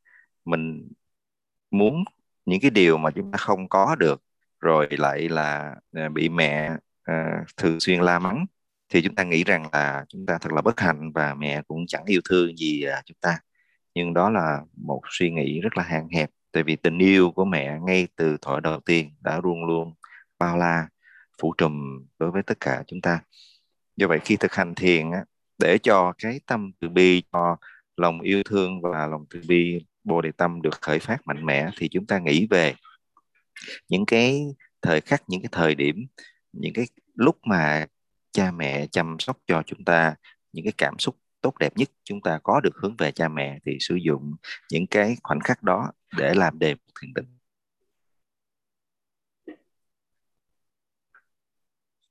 mình muốn những cái điều mà chúng ta không có được rồi lại là à, bị mẹ à, thường xuyên la mắng thì chúng ta nghĩ rằng là chúng ta thật là bất hạnh và mẹ cũng chẳng yêu thương gì à, chúng ta. Nhưng đó là một suy nghĩ rất là hạn hẹp tại vì tình yêu của mẹ ngay từ thuở đầu tiên đã luôn luôn bao la phủ trùm đối với tất cả chúng ta. Do vậy khi thực hành thiền á, để cho cái tâm từ bi cho lòng yêu thương và lòng từ bi bồ đề tâm được khởi phát mạnh mẽ thì chúng ta nghĩ về những cái thời khắc những cái thời điểm những cái lúc mà cha mẹ chăm sóc cho chúng ta những cái cảm xúc tốt đẹp nhất chúng ta có được hướng về cha mẹ thì sử dụng những cái khoảnh khắc đó để làm đề thiền định.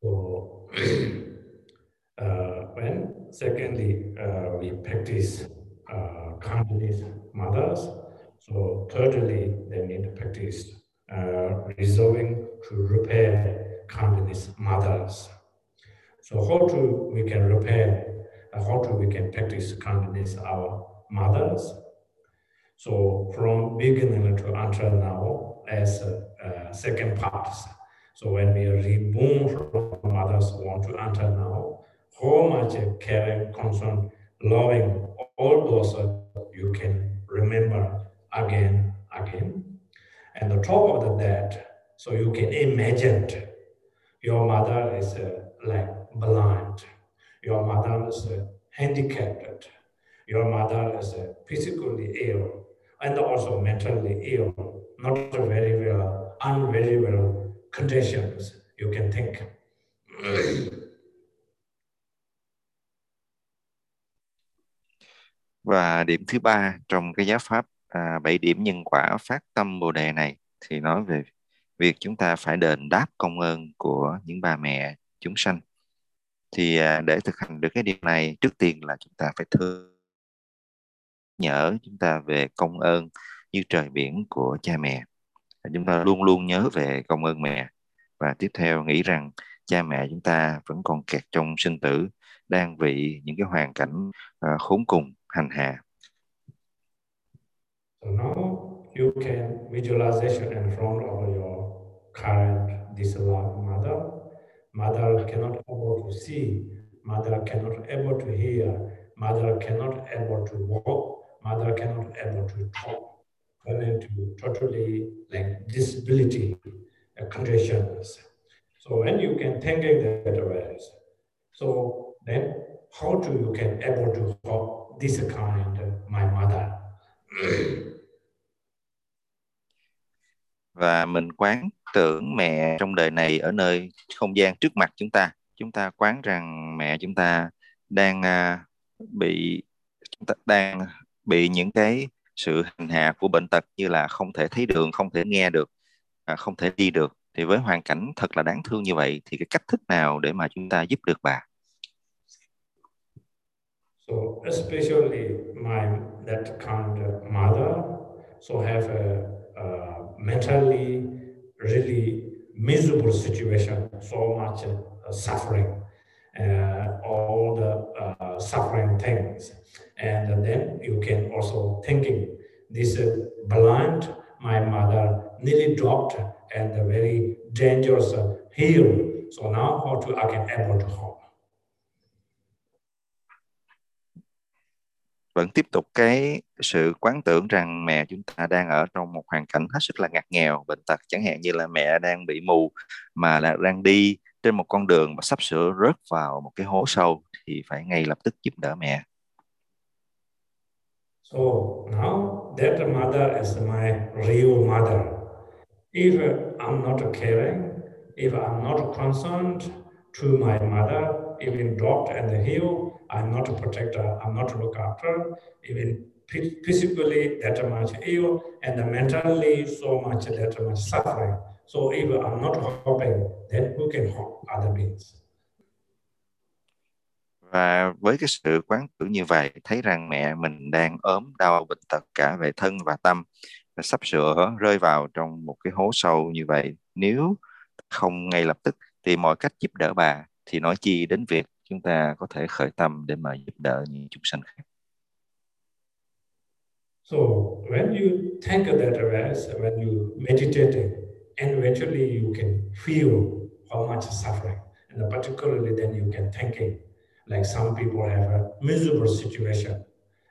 So, uh, when secondly uh, we practice uh, kindness mothers, so thirdly they need to practice uh, resolving to repair kindness mothers. So how to we can repair how to we can practice kindness our mothers. So from beginning to until now, as second part. So when we reborn from mothers want to enter now, how much caring, concern, loving, all those uh, you can remember again, again. And the top of that, so you can imagine your mother is uh, like blind your mother is handicapped. Your mother is physically ill and also mentally ill, not very well, unvery well conditions you can think. Và điểm thứ ba trong cái giáo pháp à, 7 điểm nhân quả phát tâm Bồ đề này thì nói về việc chúng ta phải đền đáp công ơn của những bà mẹ chúng sanh thì à, để thực hành được cái điều này trước tiên là chúng ta phải thương nhớ chúng ta về công ơn như trời biển của cha mẹ chúng ta luôn luôn nhớ về công ơn mẹ. Và tiếp theo nghĩ rằng cha mẹ chúng ta vẫn còn kẹt trong sinh tử đang bị những cái hoàn cảnh uh, khốn cùng hành hạ. So now you can visualization in front of your current disallowed mother. Mother cannot able to see, mother cannot able to hear, mother cannot able to walk, mother cannot able to talk. Run into totally like disability uh, conditions. So when you can think in that way, so then how do you can able to help this kind of my mother? và mình quán tưởng mẹ trong đời này ở nơi không gian trước mặt chúng ta chúng ta quán rằng mẹ chúng ta đang uh, bị chúng ta đang bị những cái sự hành hạ của bệnh tật như là không thể thấy đường không thể nghe được à, không thể đi được thì với hoàn cảnh thật là đáng thương như vậy thì cái cách thức nào để mà chúng ta giúp được bà? So especially my that kind of mother so have a uh, mentally really miserable situation, so much uh, suffering, Uh, all the uh, suffering things. And then you can also thinking, this blind, my mother nearly dropped and a very dangerous uh, hill. So now how to I can able to hop. vẫn tiếp tục cái sự quán tưởng rằng mẹ chúng ta đang ở trong một hoàn cảnh hết sức là ngặt nghèo bệnh tật chẳng hạn như là mẹ đang bị mù mà là đang đi trên một con đường mà sắp sửa rớt vào một cái hố sâu thì phải ngay lập tức giúp đỡ mẹ. So now that mother is my real mother. If I'm not caring, if I'm not concerned to my mother, even dropped and the hill, I'm not a protector, I'm not a look after, even physically that much ill, and mentally so much that much suffering. So if I'm not hoping, then who can hope other beings? Và với cái sự quán tưởng như vậy, thấy rằng mẹ mình đang ốm đau bệnh tật cả về thân và tâm, và sắp sửa rơi vào trong một cái hố sâu như vậy. Nếu không ngay lập tức thì mọi cách giúp đỡ bà thì nói chi đến việc chúng ta có thể khởi tâm để mà giúp đỡ những chúng sanh khác. So when you think of that awareness, when you meditating, and eventually you can feel how much suffering, and particularly then you can thinking, like some people have a miserable situation,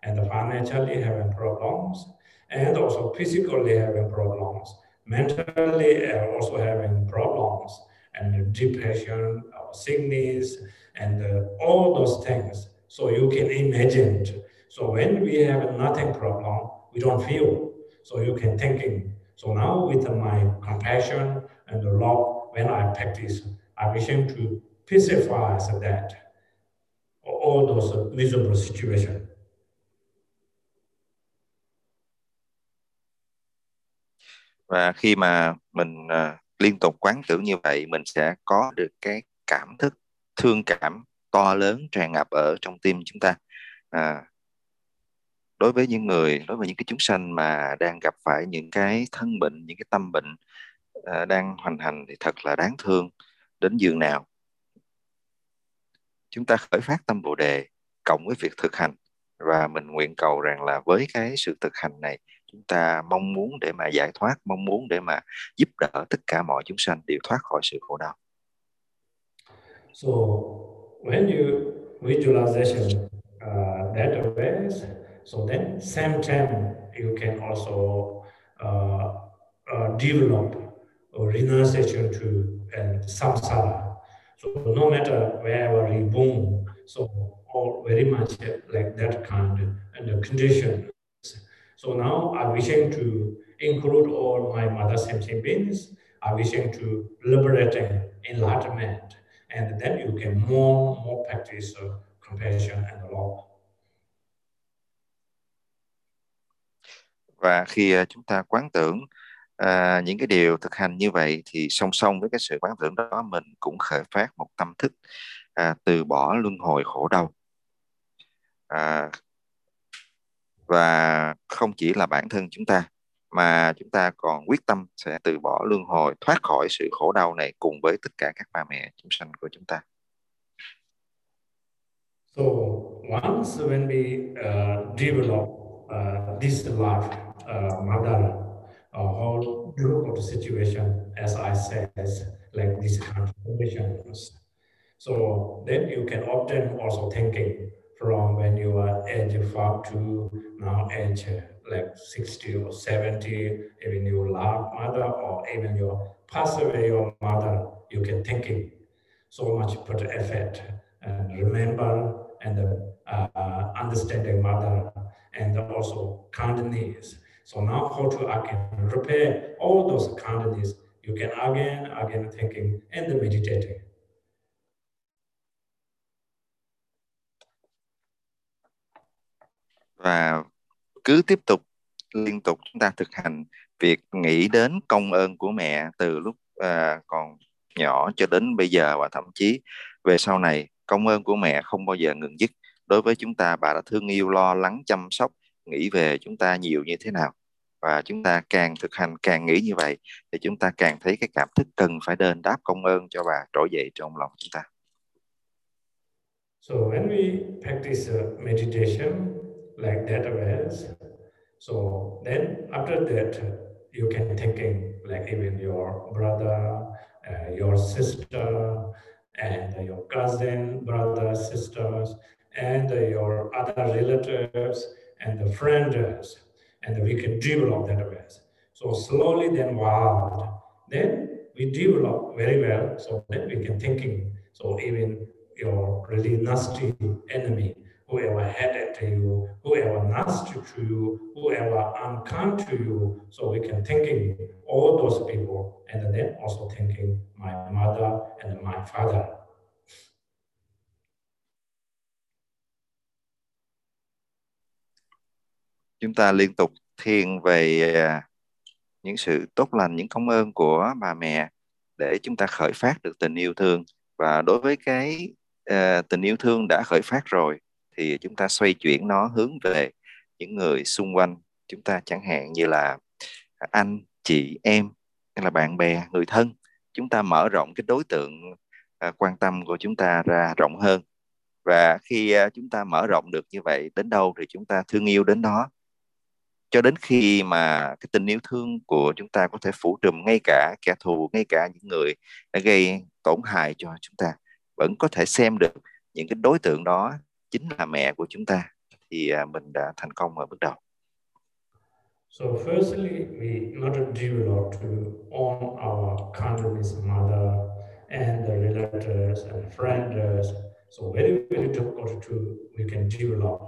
and financially having problems, and also physically having problems, mentally also having problems, and depression, or sickness, and uh, all those things. So you can imagine. So when we have nothing problem, we don't feel. So you can thinking. So now with my compassion and the love, when I practice, I wish to pacify that all those miserable situations. Và khi mà mình uh, liên tục quán tưởng như vậy, mình sẽ có được cái cảm thức thương cảm to lớn tràn ngập ở trong tim chúng ta à, đối với những người đối với những cái chúng sanh mà đang gặp phải những cái thân bệnh những cái tâm bệnh ờ, đang hoành hành thì thật là đáng thương. Đến giường nào chúng ta khởi phát tâm bồ đề cộng với việc thực hành. Và mình nguyện cầu rằng là với cái sự thực hành này chúng ta mong muốn để mà giải thoát mong muốn để mà giúp đỡ tất cả mọi chúng sanh đều thoát khỏi sự khổ đau. So when you visualization uh, that awareness, so then same time you can also uh, uh, develop a renunciation to and samsara. So no matter wherever you born, so all very much like that kind and the condition. So now I'm wishing to include all my mother sentient beings. I'm wishing to liberating enlightenment and then you can more more practice of compassion and love. Và khi ờ, chúng ta quán tưởng à, những cái điều thực hành như vậy thì song song với cái sự quán tưởng đó mình cũng khởi phát một tâm thức à, từ bỏ luân hồi khổ đau. à, và không chỉ là bản thân chúng ta mà chúng ta còn quyết tâm sẽ từ bỏ luân hồi thoát khỏi sự khổ đau này cùng với tất cả các bà mẹ chúng sanh của chúng ta. So once when we uh, develop uh, this love uh, mother, a whole group difficult situation, as I said, like this kind of conditions. So then you can often also thinking from when you are age five to now age like 60 or 70, even your love mother or even your pass away your mother, you can thinking so much put effort and remember and uh, understanding mother and also kindness. So now how to again repair all those kindness, you can again, again thinking and meditating. Và cứ tiếp tục liên tục chúng ta thực hành việc nghĩ đến công ơn của mẹ từ lúc à, còn nhỏ cho đến bây giờ và thậm chí về sau này công ơn của mẹ không bao giờ ngừng dứt đối với chúng ta bà đã thương yêu lo lắng chăm sóc nghĩ về chúng ta nhiều như thế nào và chúng ta càng thực hành càng nghĩ như vậy thì chúng ta càng thấy cái cảm thức cần phải đền đáp công ơn cho bà trỗi dậy trong lòng chúng ta. So when we practice uh, meditation like that awareness, So then after that, uh, you can thinking like even your brother, uh, your sister, and your cousin, brothers, sisters, and your other relatives, and the friends, and we can develop that way. So slowly then wow, then we develop very well, so then we can thinking. So even your really nasty enemy, whoever hated to you, whoever nasty to you, whoever unkind to you. So we can thinking all those people, and then also thinking my mother and my father. Chúng ta liên tục thiền về à, những sự tốt lành, những công ơn của bà mẹ để chúng ta khởi phát được tình yêu thương. Và đối với cái uh, tình yêu thương đã khởi phát rồi thì chúng ta xoay chuyển nó hướng về những người xung quanh. Chúng ta chẳng hạn như là anh chị em hay là bạn bè người thân. Chúng ta mở rộng cái đối tượng uh, quan tâm của chúng ta ra rộng hơn. Và khi uh, chúng ta mở rộng được như vậy đến đâu thì chúng ta thương yêu đến đó cho đến khi mà cái tình yêu thương của chúng ta có thể phủ trùm ngay cả kẻ thù ngay cả những người đã gây tổn hại cho chúng ta vẫn có thể xem được những cái đối tượng đó chính là mẹ của chúng ta thì à, mình đã thành công ở bước đầu. So firstly, we not develop to own our country's mother and the relatives and friends. So very very difficult to we can develop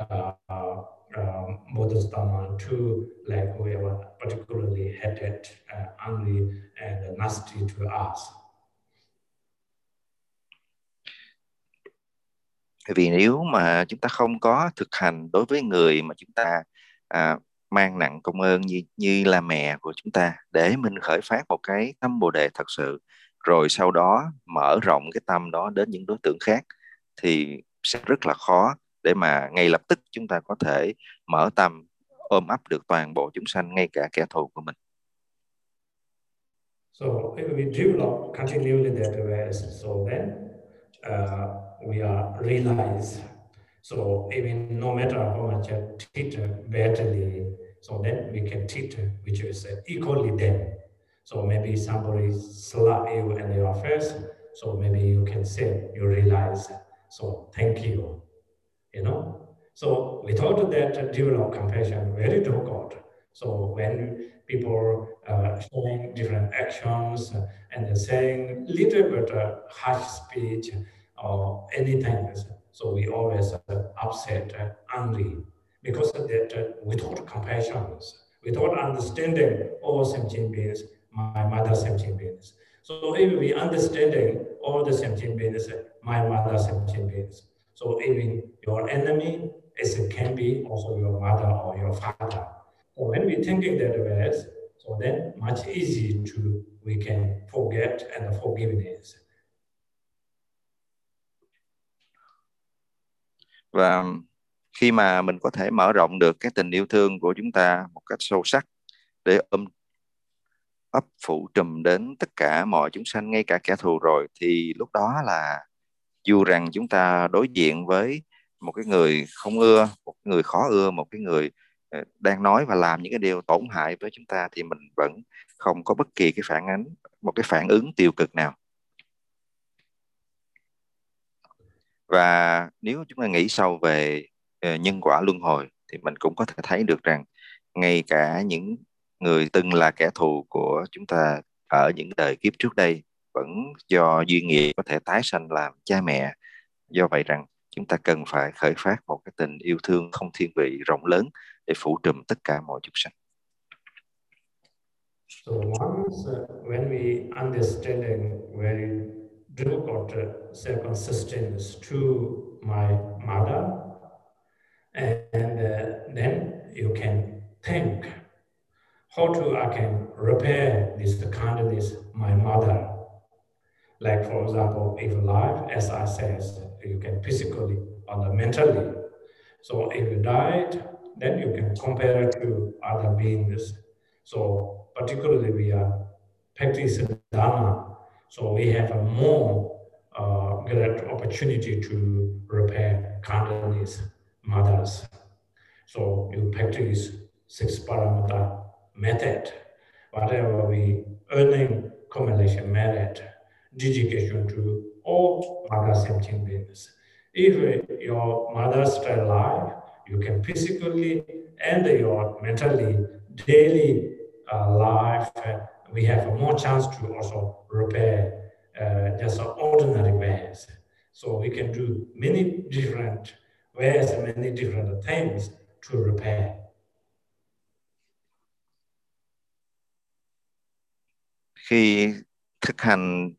uh, um, Buddhist Dharma to like we were particularly hated, uh, angry and nasty to us. vì nếu mà chúng ta không có thực hành đối với người mà chúng ta à, mang nặng công ơn như như là mẹ của chúng ta để mình khởi phát một cái tâm bồ đề thật sự rồi sau đó mở rộng cái tâm đó đến những đối tượng khác thì sẽ rất là khó để mà ngay lập tức chúng ta có thể mở tâm ôm ấp được toàn bộ chúng sanh ngay cả kẻ thù của mình. So if we develop continually that way, so then uh, we are realized. So even no matter how much I treat badly, so then we can teach which is equally them. So maybe somebody slap you in your face, so maybe you can say you realize. So thank you, you know. So without that develop compassion, very difficult. So when people uh, showing different actions and saying little bit uh, harsh speech, or anything. So we always uh, upset, uh, angry, because of that, uh, without compassion, without understanding all sentient beings, my mother sentient beings. So if we understanding all the sentient beings, my mother sentient beings. So even your enemy is can be also your mother or your father. So when we think it that way, so then much easier to we can forget and forgiveness. và um, khi mà mình có thể mở rộng được cái tình yêu thương của chúng ta một cách sâu sắc để ôm ấp phủ trùm đến tất cả mọi chúng sanh ngay cả kẻ thù rồi thì lúc đó là dù rằng chúng ta đối diện với một cái người không ưa, một người khó ưa, một cái người ờ, đang nói và làm những cái điều tổn hại với chúng ta thì mình vẫn không có bất kỳ cái phản ánh, một cái phản ứng tiêu cực nào. Và nếu chúng ta nghĩ sâu về ờ, nhân quả luân hồi thì mình cũng có thể thấy được rằng ngay cả những người từng là kẻ thù của chúng ta ở những đời kiếp trước đây vẫn do duyên nghiệp có thể tái sanh làm cha mẹ do vậy rằng chúng ta cần phải khởi phát một cái tình yêu thương không thiên vị rộng lớn để phủ trùm tất cả mọi chúng sanh. So once uh, when we understanding very difficult circumstances to my mother. And uh, then you can think how to I can repair this kindness my mother. Like for example, if life, as I said, you can physically or mentally. So if you died, then you can compare it to other beings. So particularly we are practicing Dharma so we have a more uh, great opportunity to repair kindness mothers. So you practice six parameter method. whatever we earning, accumulation, merit, dedication to all mother sentient beings. If your mother still alive, you can physically and your mentally daily uh, life, we have more chance to also repair uh, just ordinary ways. So we can do many different ways, many different things to repair. Khi thực hành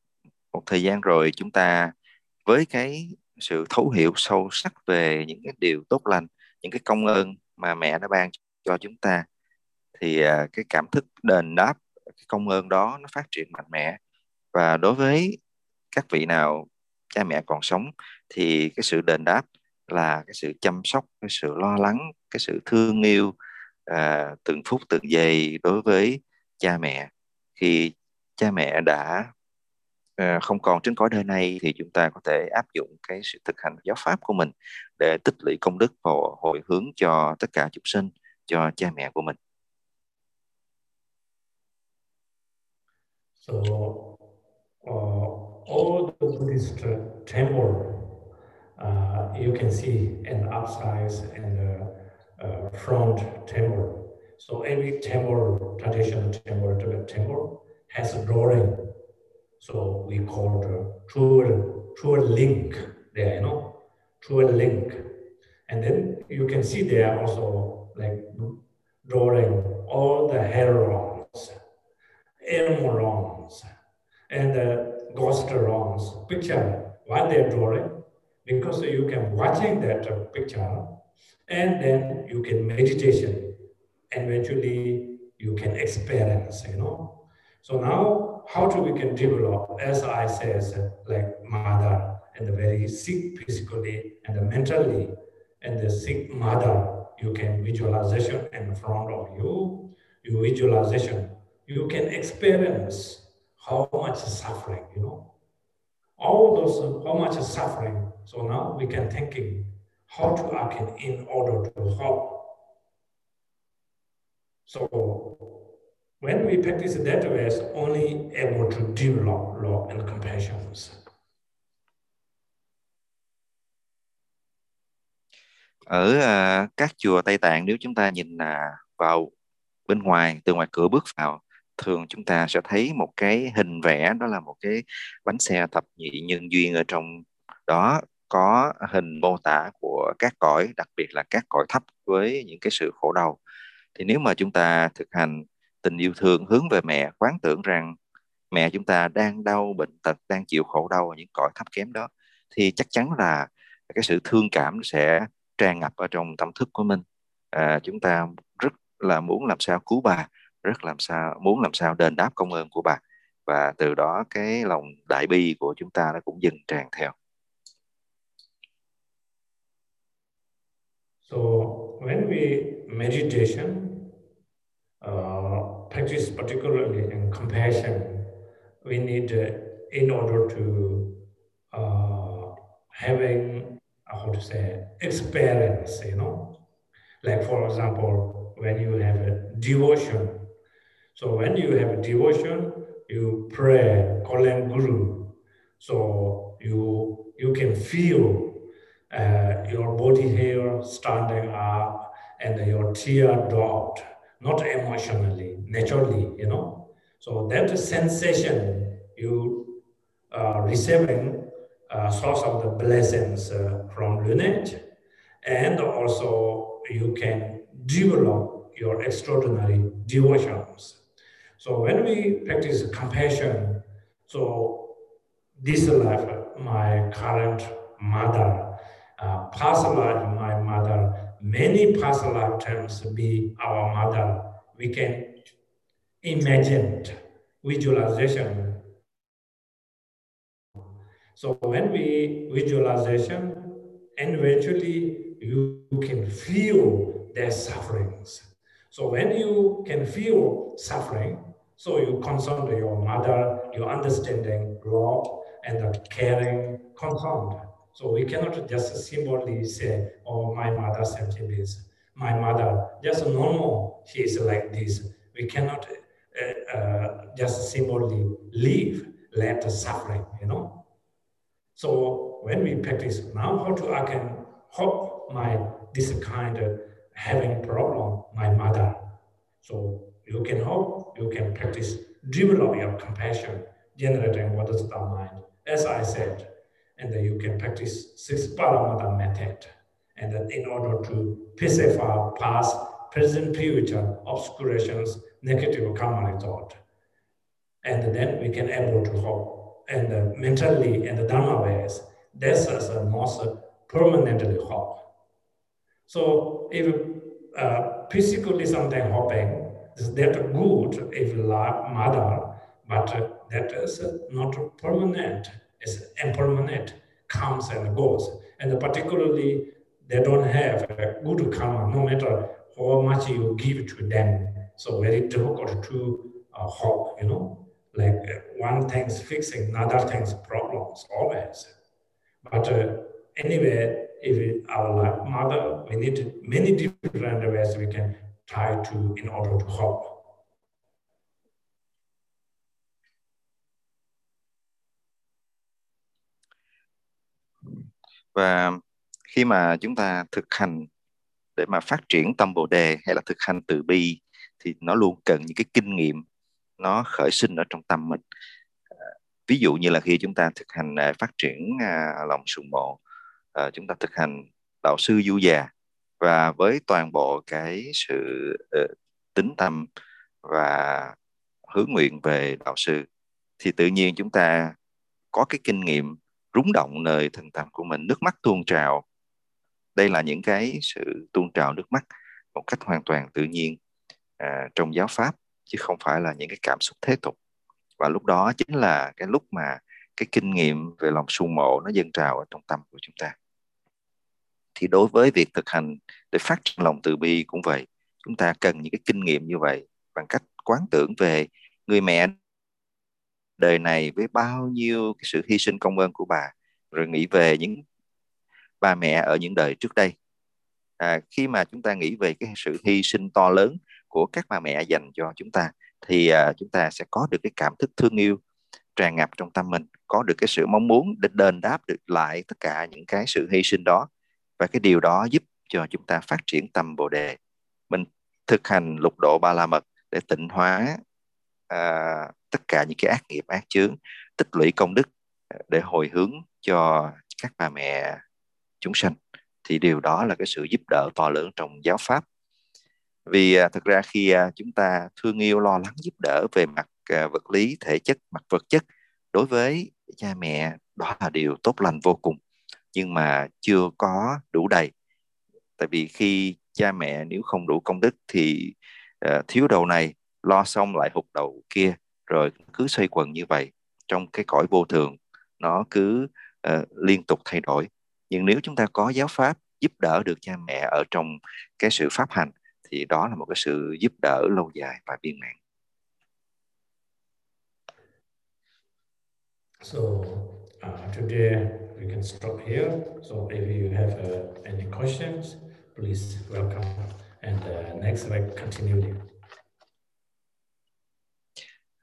một thời gian rồi chúng ta với cái sự thấu hiểu sâu sắc về những cái điều tốt lành, những cái công ơn mà mẹ đã ban cho chúng ta thì à, cái cảm thức đền đáp cái công ơn đó nó phát triển mạnh mẽ. Và đối với các vị nào cha mẹ còn sống thì cái sự đền đáp là cái sự chăm sóc cái sự lo lắng cái sự thương yêu à, từng phút từng giây đối với cha mẹ. Khi cha mẹ đã Ờ, không còn trên cõi đời này thì chúng ta có thể áp dụng cái sự thực hành giáo pháp của mình để tích lũy công đức và hồi hướng cho tất cả chúng sinh cho cha mẹ của mình So uh, all the Buddhist temple, uh, you can see an upsize and a, a front temple. So every temple, traditional temple, Tibet temple, has a drawing. So we call the true, true link there, you know, true link. And then you can see there also like drawing all the herons, herons, and uh, ghost rounds picture what they're drawing because you can watching that uh, picture and then you can meditation eventually you can experience you know so now how do we can develop as i says like mother and the very sick physically and the mentally and the sick mother you can visualization in front of you you visualization you can experience how much suffering, you know. All those, how much suffering. So now we can thinking how to act in order to help. So when we practice that way, it's only able to develop love and compassion. Ở uh, các chùa Tây Tạng nếu chúng ta nhìn uh, vào bên ngoài từ ngoài cửa bước vào thường chúng ta sẽ thấy một cái hình vẽ đó là một cái bánh xe thập nhị nhân duyên ở trong đó có hình mô tả của các cõi đặc biệt là các cõi thấp với những cái sự khổ đau thì nếu mà chúng ta thực hành tình yêu thương hướng về mẹ quán tưởng rằng mẹ chúng ta đang đau bệnh tật đang chịu khổ đau ở những cõi thấp kém đó thì chắc chắn là cái sự thương cảm sẽ tràn ngập ở trong tâm thức của mình à, chúng ta rất là muốn làm sao cứu bà rất làm sao muốn làm sao đền đáp công ơn của bà và từ đó cái lòng đại bi của chúng ta nó cũng dần tràn theo. So when we meditation, uh, practice particularly in compassion, we need uh, in order to uh, having uh, how to say experience, you know, like for example, when you have a devotion. So when you have devotion, you pray, calling Guru. So you you can feel uh, your body hair standing up and your tear dropped, not emotionally, naturally, you know. So that sensation you are receiving uh, source of the blessings uh, from lineage and also you can develop your extraordinary devotions. So when we practice compassion, so this life, my current mother, uh, past life, my mother, many past lifetimes be our mother. We can imagine visualization. So when we visualization, and eventually you can feel their sufferings. So when you can feel suffering, so you concern your mother, your understanding, love, and the caring, concern. So we cannot just simply say, oh, my mother me this. My mother, just normal, she is like this. We cannot uh, uh, just simply leave, let suffering, you know. So when we practice now, how to I can help my this kind of having problem, my mother. So you can hope, you can practice, develop your compassion, generating what is the mind, as I said, and then you can practice six paramata method, and then in order to pacify past, present, future obscurations, negative karma thought, and then we can able to hope, and uh, mentally and the dharma ways, this is the most permanently hope. So if uh, physically something happening, is that good if mother, but that is not permanent. It's impermanent, comes and goes. And particularly, they don't have a good karma, no matter how much you give to them. So very difficult to uh, hope, you know. Like uh, one thing's fixing, another thing's problems always. But uh, anyway, if our mother, we need many different ways we can try to in order to help. Và khi mà chúng ta thực hành để mà phát triển tâm bồ đề hay là thực hành từ bi, thì nó luôn cần những cái kinh nghiệm nó khởi sinh ở trong tâm mình. À, ví dụ như là khi chúng ta thực hành à, phát triển à, lòng sùng mộ chúng ta thực hành đạo sư du già và với toàn bộ cái sự ờ, tính tâm và hướng nguyện về đạo sư, thì tự nhiên chúng ta có cái kinh nghiệm rúng động nơi thần tâm của mình nước mắt tuôn trào. Đây là những cái sự tuôn trào nước mắt một cách hoàn toàn tự nhiên à, trong giáo pháp chứ không phải là những cái cảm xúc thế tục. Và lúc đó chính là cái lúc mà cái kinh nghiệm về lòng sung mộ nó dâng trào ở trong tâm của chúng ta. Thì đối với việc thực hành để phát triển lòng từ bi cũng vậy chúng ta cần những cái kinh nghiệm như vậy bằng cách quán tưởng về người mẹ đời này với bao nhiêu cái sự hy sinh công ơn của bà rồi nghĩ về những ba mẹ ở những đời trước đây. À, khi mà chúng ta nghĩ về cái sự hy sinh to lớn của các bà mẹ dành cho chúng ta thì à, chúng ta sẽ có được cái cảm thức thương yêu tràn ngập trong tâm mình có được cái sự mong muốn để đền đáp được lại tất cả những cái sự hy sinh đó. Và cái điều đó giúp cho chúng ta phát triển tâm bồ đề. Mình thực hành lục độ ba la mật để tịnh hóa à, tất cả những cái ác nghiệp ác chướng tích lũy công đức ờ, để hồi hướng cho các bà mẹ chúng sanh thì điều đó là cái sự giúp đỡ to lớn trong giáo pháp. Vì à, thực ra khi à, chúng ta thương yêu lo lắng giúp đỡ về mặt à, vật lý thể chất mặt vật chất đối với cha mẹ đó là điều tốt lành vô cùng. Nhưng mà chưa có đủ đầy. Tại vì khi cha mẹ nếu không đủ công đức thì uh, thiếu đầu này lo xong lại hụt đầu kia rồi cứ xoay quần như vậy trong cái cõi vô thường nó cứ uh, liên tục thay đổi nhưng nếu chúng ta có giáo pháp giúp đỡ được cha mẹ ở trong cái sự pháp hành thì đó là một cái sự giúp đỡ lâu dài và viên mãn. So uh, today we can stop here. So if you have uh, any questions, please welcome. And uh, next we continue.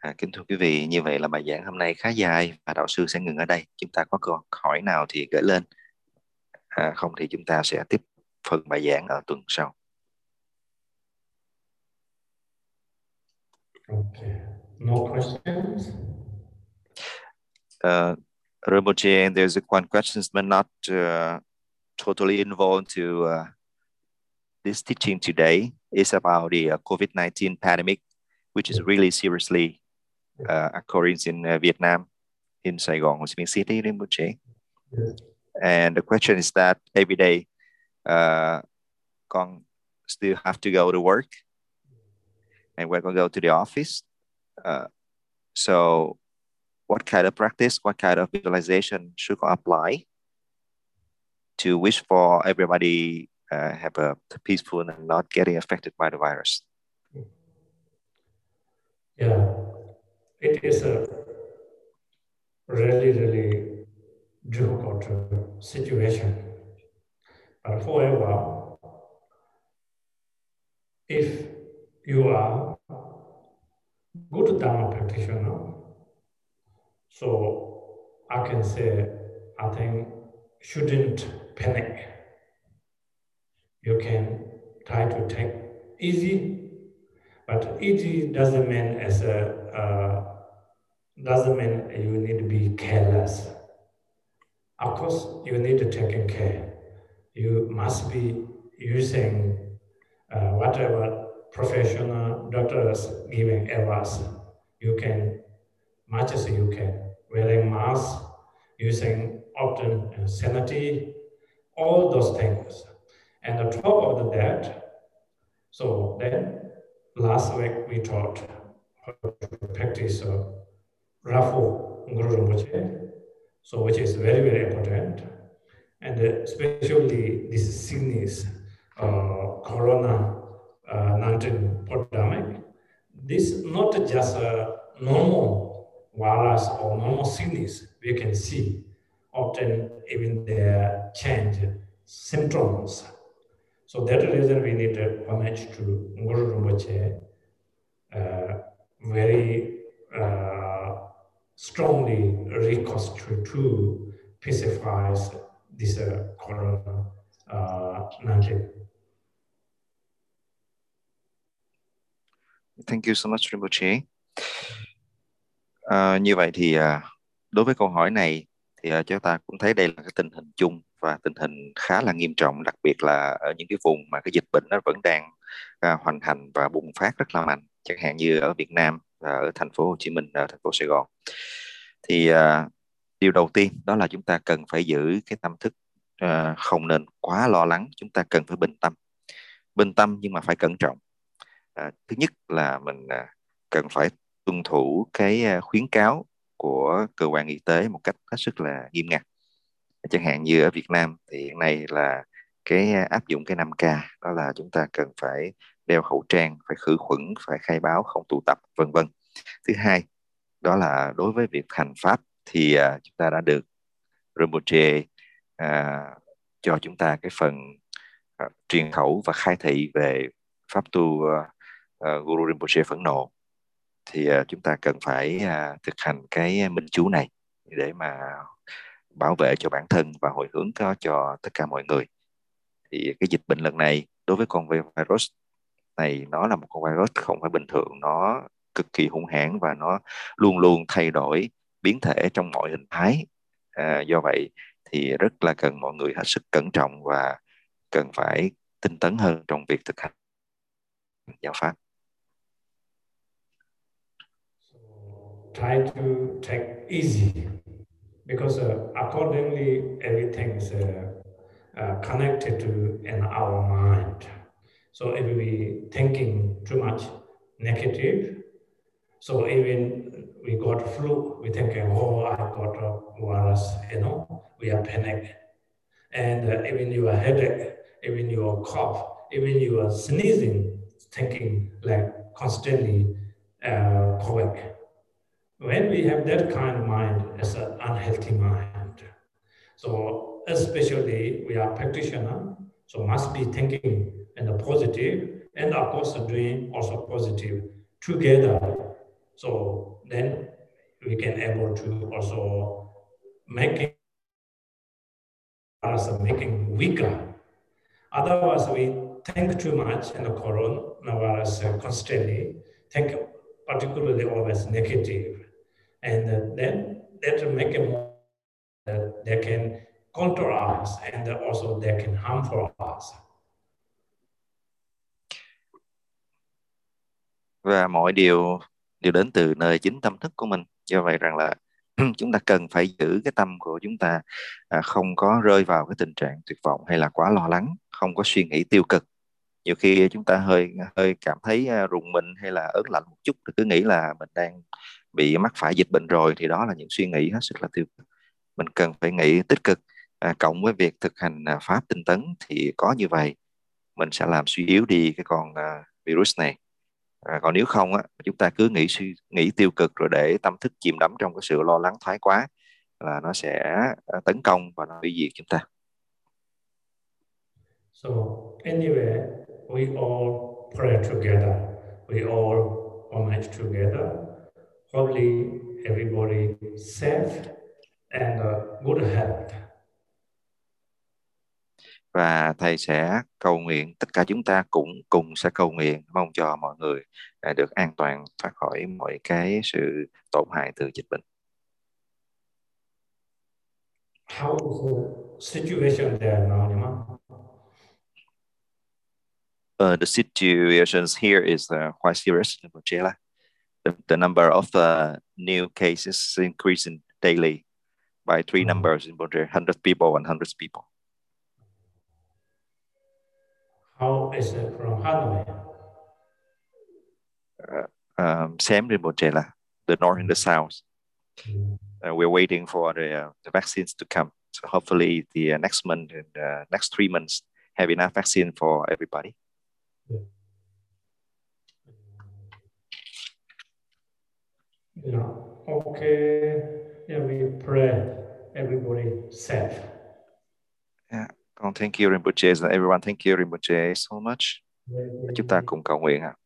À, kính thưa quý vị, như vậy là bài giảng hôm nay khá dài và đạo sư sẽ ngừng ở đây. Chúng ta có câu hỏi nào thì gửi lên. À, không thì chúng ta sẽ tiếp phần bài giảng ở tuần sau. Okay. No questions? Uh, Rinpoche, there's a one question, but not uh, totally involved to uh, this teaching today. It's about the uh, COVID-19 pandemic, which is really seriously uh, in uh, Vietnam, in Saigon, Ho Chi Minh City, Rinpoche. And the question is that every day, uh, con still have to go to work and we're going to go to the office. Uh, so, what kind of practice, what kind of visualization should I apply to wish for everybody uh, have a peaceful and not getting affected by the virus? Yeah, it is a really, really difficult situation. But however, if you are good Dharma practitioner. So I can say, I think shouldn't panic. You can try to take easy, but easy doesn't mean as a uh, doesn't mean you need to be careless. Of course, you need to take care. You must be using uh, whatever professional doctors giving advice. You can, much as you can, wearing mask, using often uh, sanity, all those things. And on top of that, so then last week we taught how to practice uh, Rafu Guru Rinpoche. So which is very, very important. And uh, especially this sickness, uh, Corona uh, 19 pandemic, this not just a normal virus or normal sickness we can see. Often even their change symptoms. So that reason we need to homage to Guru Rinpoche, uh, very uh, strongly reconstruct to pacifies this uh, corona uh, 19. Thank you so much, Rinpoche. À, uh, như vậy thì à, đối với câu hỏi này thì à, chúng ta cũng thấy đây là cái tình hình chung và tình hình khá là nghiêm trọng, đặc biệt là ở những cái vùng mà cái dịch bệnh nó vẫn đang à, hoành hành và bùng phát rất là mạnh, chẳng hạn như ở Việt Nam À, ở thành phố Hồ Chí Minh, ở thành phố Sài Gòn. Thì à, điều đầu tiên đó là chúng ta cần phải giữ cái tâm thức à, không nên quá lo lắng, chúng ta cần phải bình tâm, bình tâm nhưng mà phải cẩn trọng. À, thứ nhất là mình à, cần phải tuân thủ cái à, khuyến cáo của cơ quan y tế một cách hết sức là nghiêm ngặt. Chẳng hạn như ở Việt Nam thì hiện nay là cái à, áp dụng cái 5K đó là chúng ta cần phải đeo khẩu trang phải khử khuẩn phải khai báo không tụ tập vân vân. Thứ hai đó là đối với việc hành pháp thì uh, chúng ta đã được Rinpoche uh, cho chúng ta cái phần uh, truyền khẩu và khai thị về pháp tu uh, uh, Guru Rinpoche phẫn nộ. Thì uh, chúng ta cần phải uh, thực hành cái minh chú này để mà bảo vệ cho bản thân và hồi hướng cho, cho tất cả mọi người. Thì cái dịch bệnh lần này đối với con virus này nó là một con virus không phải bình thường nó cực kỳ hung hãn và nó luôn luôn thay đổi biến thể trong mọi hình thái à, do vậy thì rất là cần mọi người hết sức cẩn trọng và cần phải tinh tấn hơn trong việc thực hành giáo pháp try to take easy because uh, accordingly everything is uh, uh, connected to in our mind. So if we thinking too much negative, so even we got flu, we think, oh, I got a virus, you know, we are panic. And uh, even your headache, even your cough, even your sneezing, thinking like constantly uh, correct when we have that kind of mind it's an unhealthy mind, so especially we are practitioner, so must be thinking in the positive and of course doing also positive together. So then we can able to also make us making weaker. Otherwise, we think too much in the coronavirus constantly, think particularly always negative and then that will make it more that they can control us and also they can harm for us. Và mọi điều đều đến từ nơi chính tâm thức của mình. Do vậy rằng là chúng ta cần phải giữ cái tâm của chúng ta à, không có rơi vào cái tình trạng tuyệt vọng hay là quá lo lắng, không có suy nghĩ tiêu cực. Nhiều khi chúng ta hơi hơi cảm thấy à, rùng mình hay là ớn lạnh một chút thì cứ nghĩ là mình đang bị mắc phải dịch bệnh rồi thì đó là những suy nghĩ hết sức là tiêu cực mình cần phải nghĩ tích cực à, cộng với việc thực hành à, pháp tinh tấn thì có như vậy mình sẽ làm suy yếu đi cái con à, virus này à, còn nếu không á chúng ta cứ nghĩ suy nghĩ tiêu cực rồi để tâm thức chìm đắm trong cái sự lo lắng thái quá là nó sẽ à, tấn công và nó hủy diệt chúng ta So anyway, we all pray together. We all homage together. probably everybody safe and uh, good health và thầy sẽ cầu nguyện tất cả chúng ta cũng cùng sẽ cầu nguyện mong cho mọi người à, được an toàn thoát khỏi mọi cái sự tổn hại từ dịch bệnh. How is the situation there now, Nima? Uh, the situations here is uh, quite serious in. The, the number of uh, new cases increasing daily by three Mm. numbers in Bojela, 100 people, 100 people. How is it from Hanoi? Um, same in Bojela, the north and the south. Uh, we're waiting for the, uh, the vaccines to come. So hopefully the uh, next month and uh, next three months have enough vaccine for everybody. Yeah. Okay. Yeah, we pray everybody safe. Con thank you Rinpoche and everyone thank you Rinpoche so much. Chúng ta cùng cầu nguyện ạ. Thank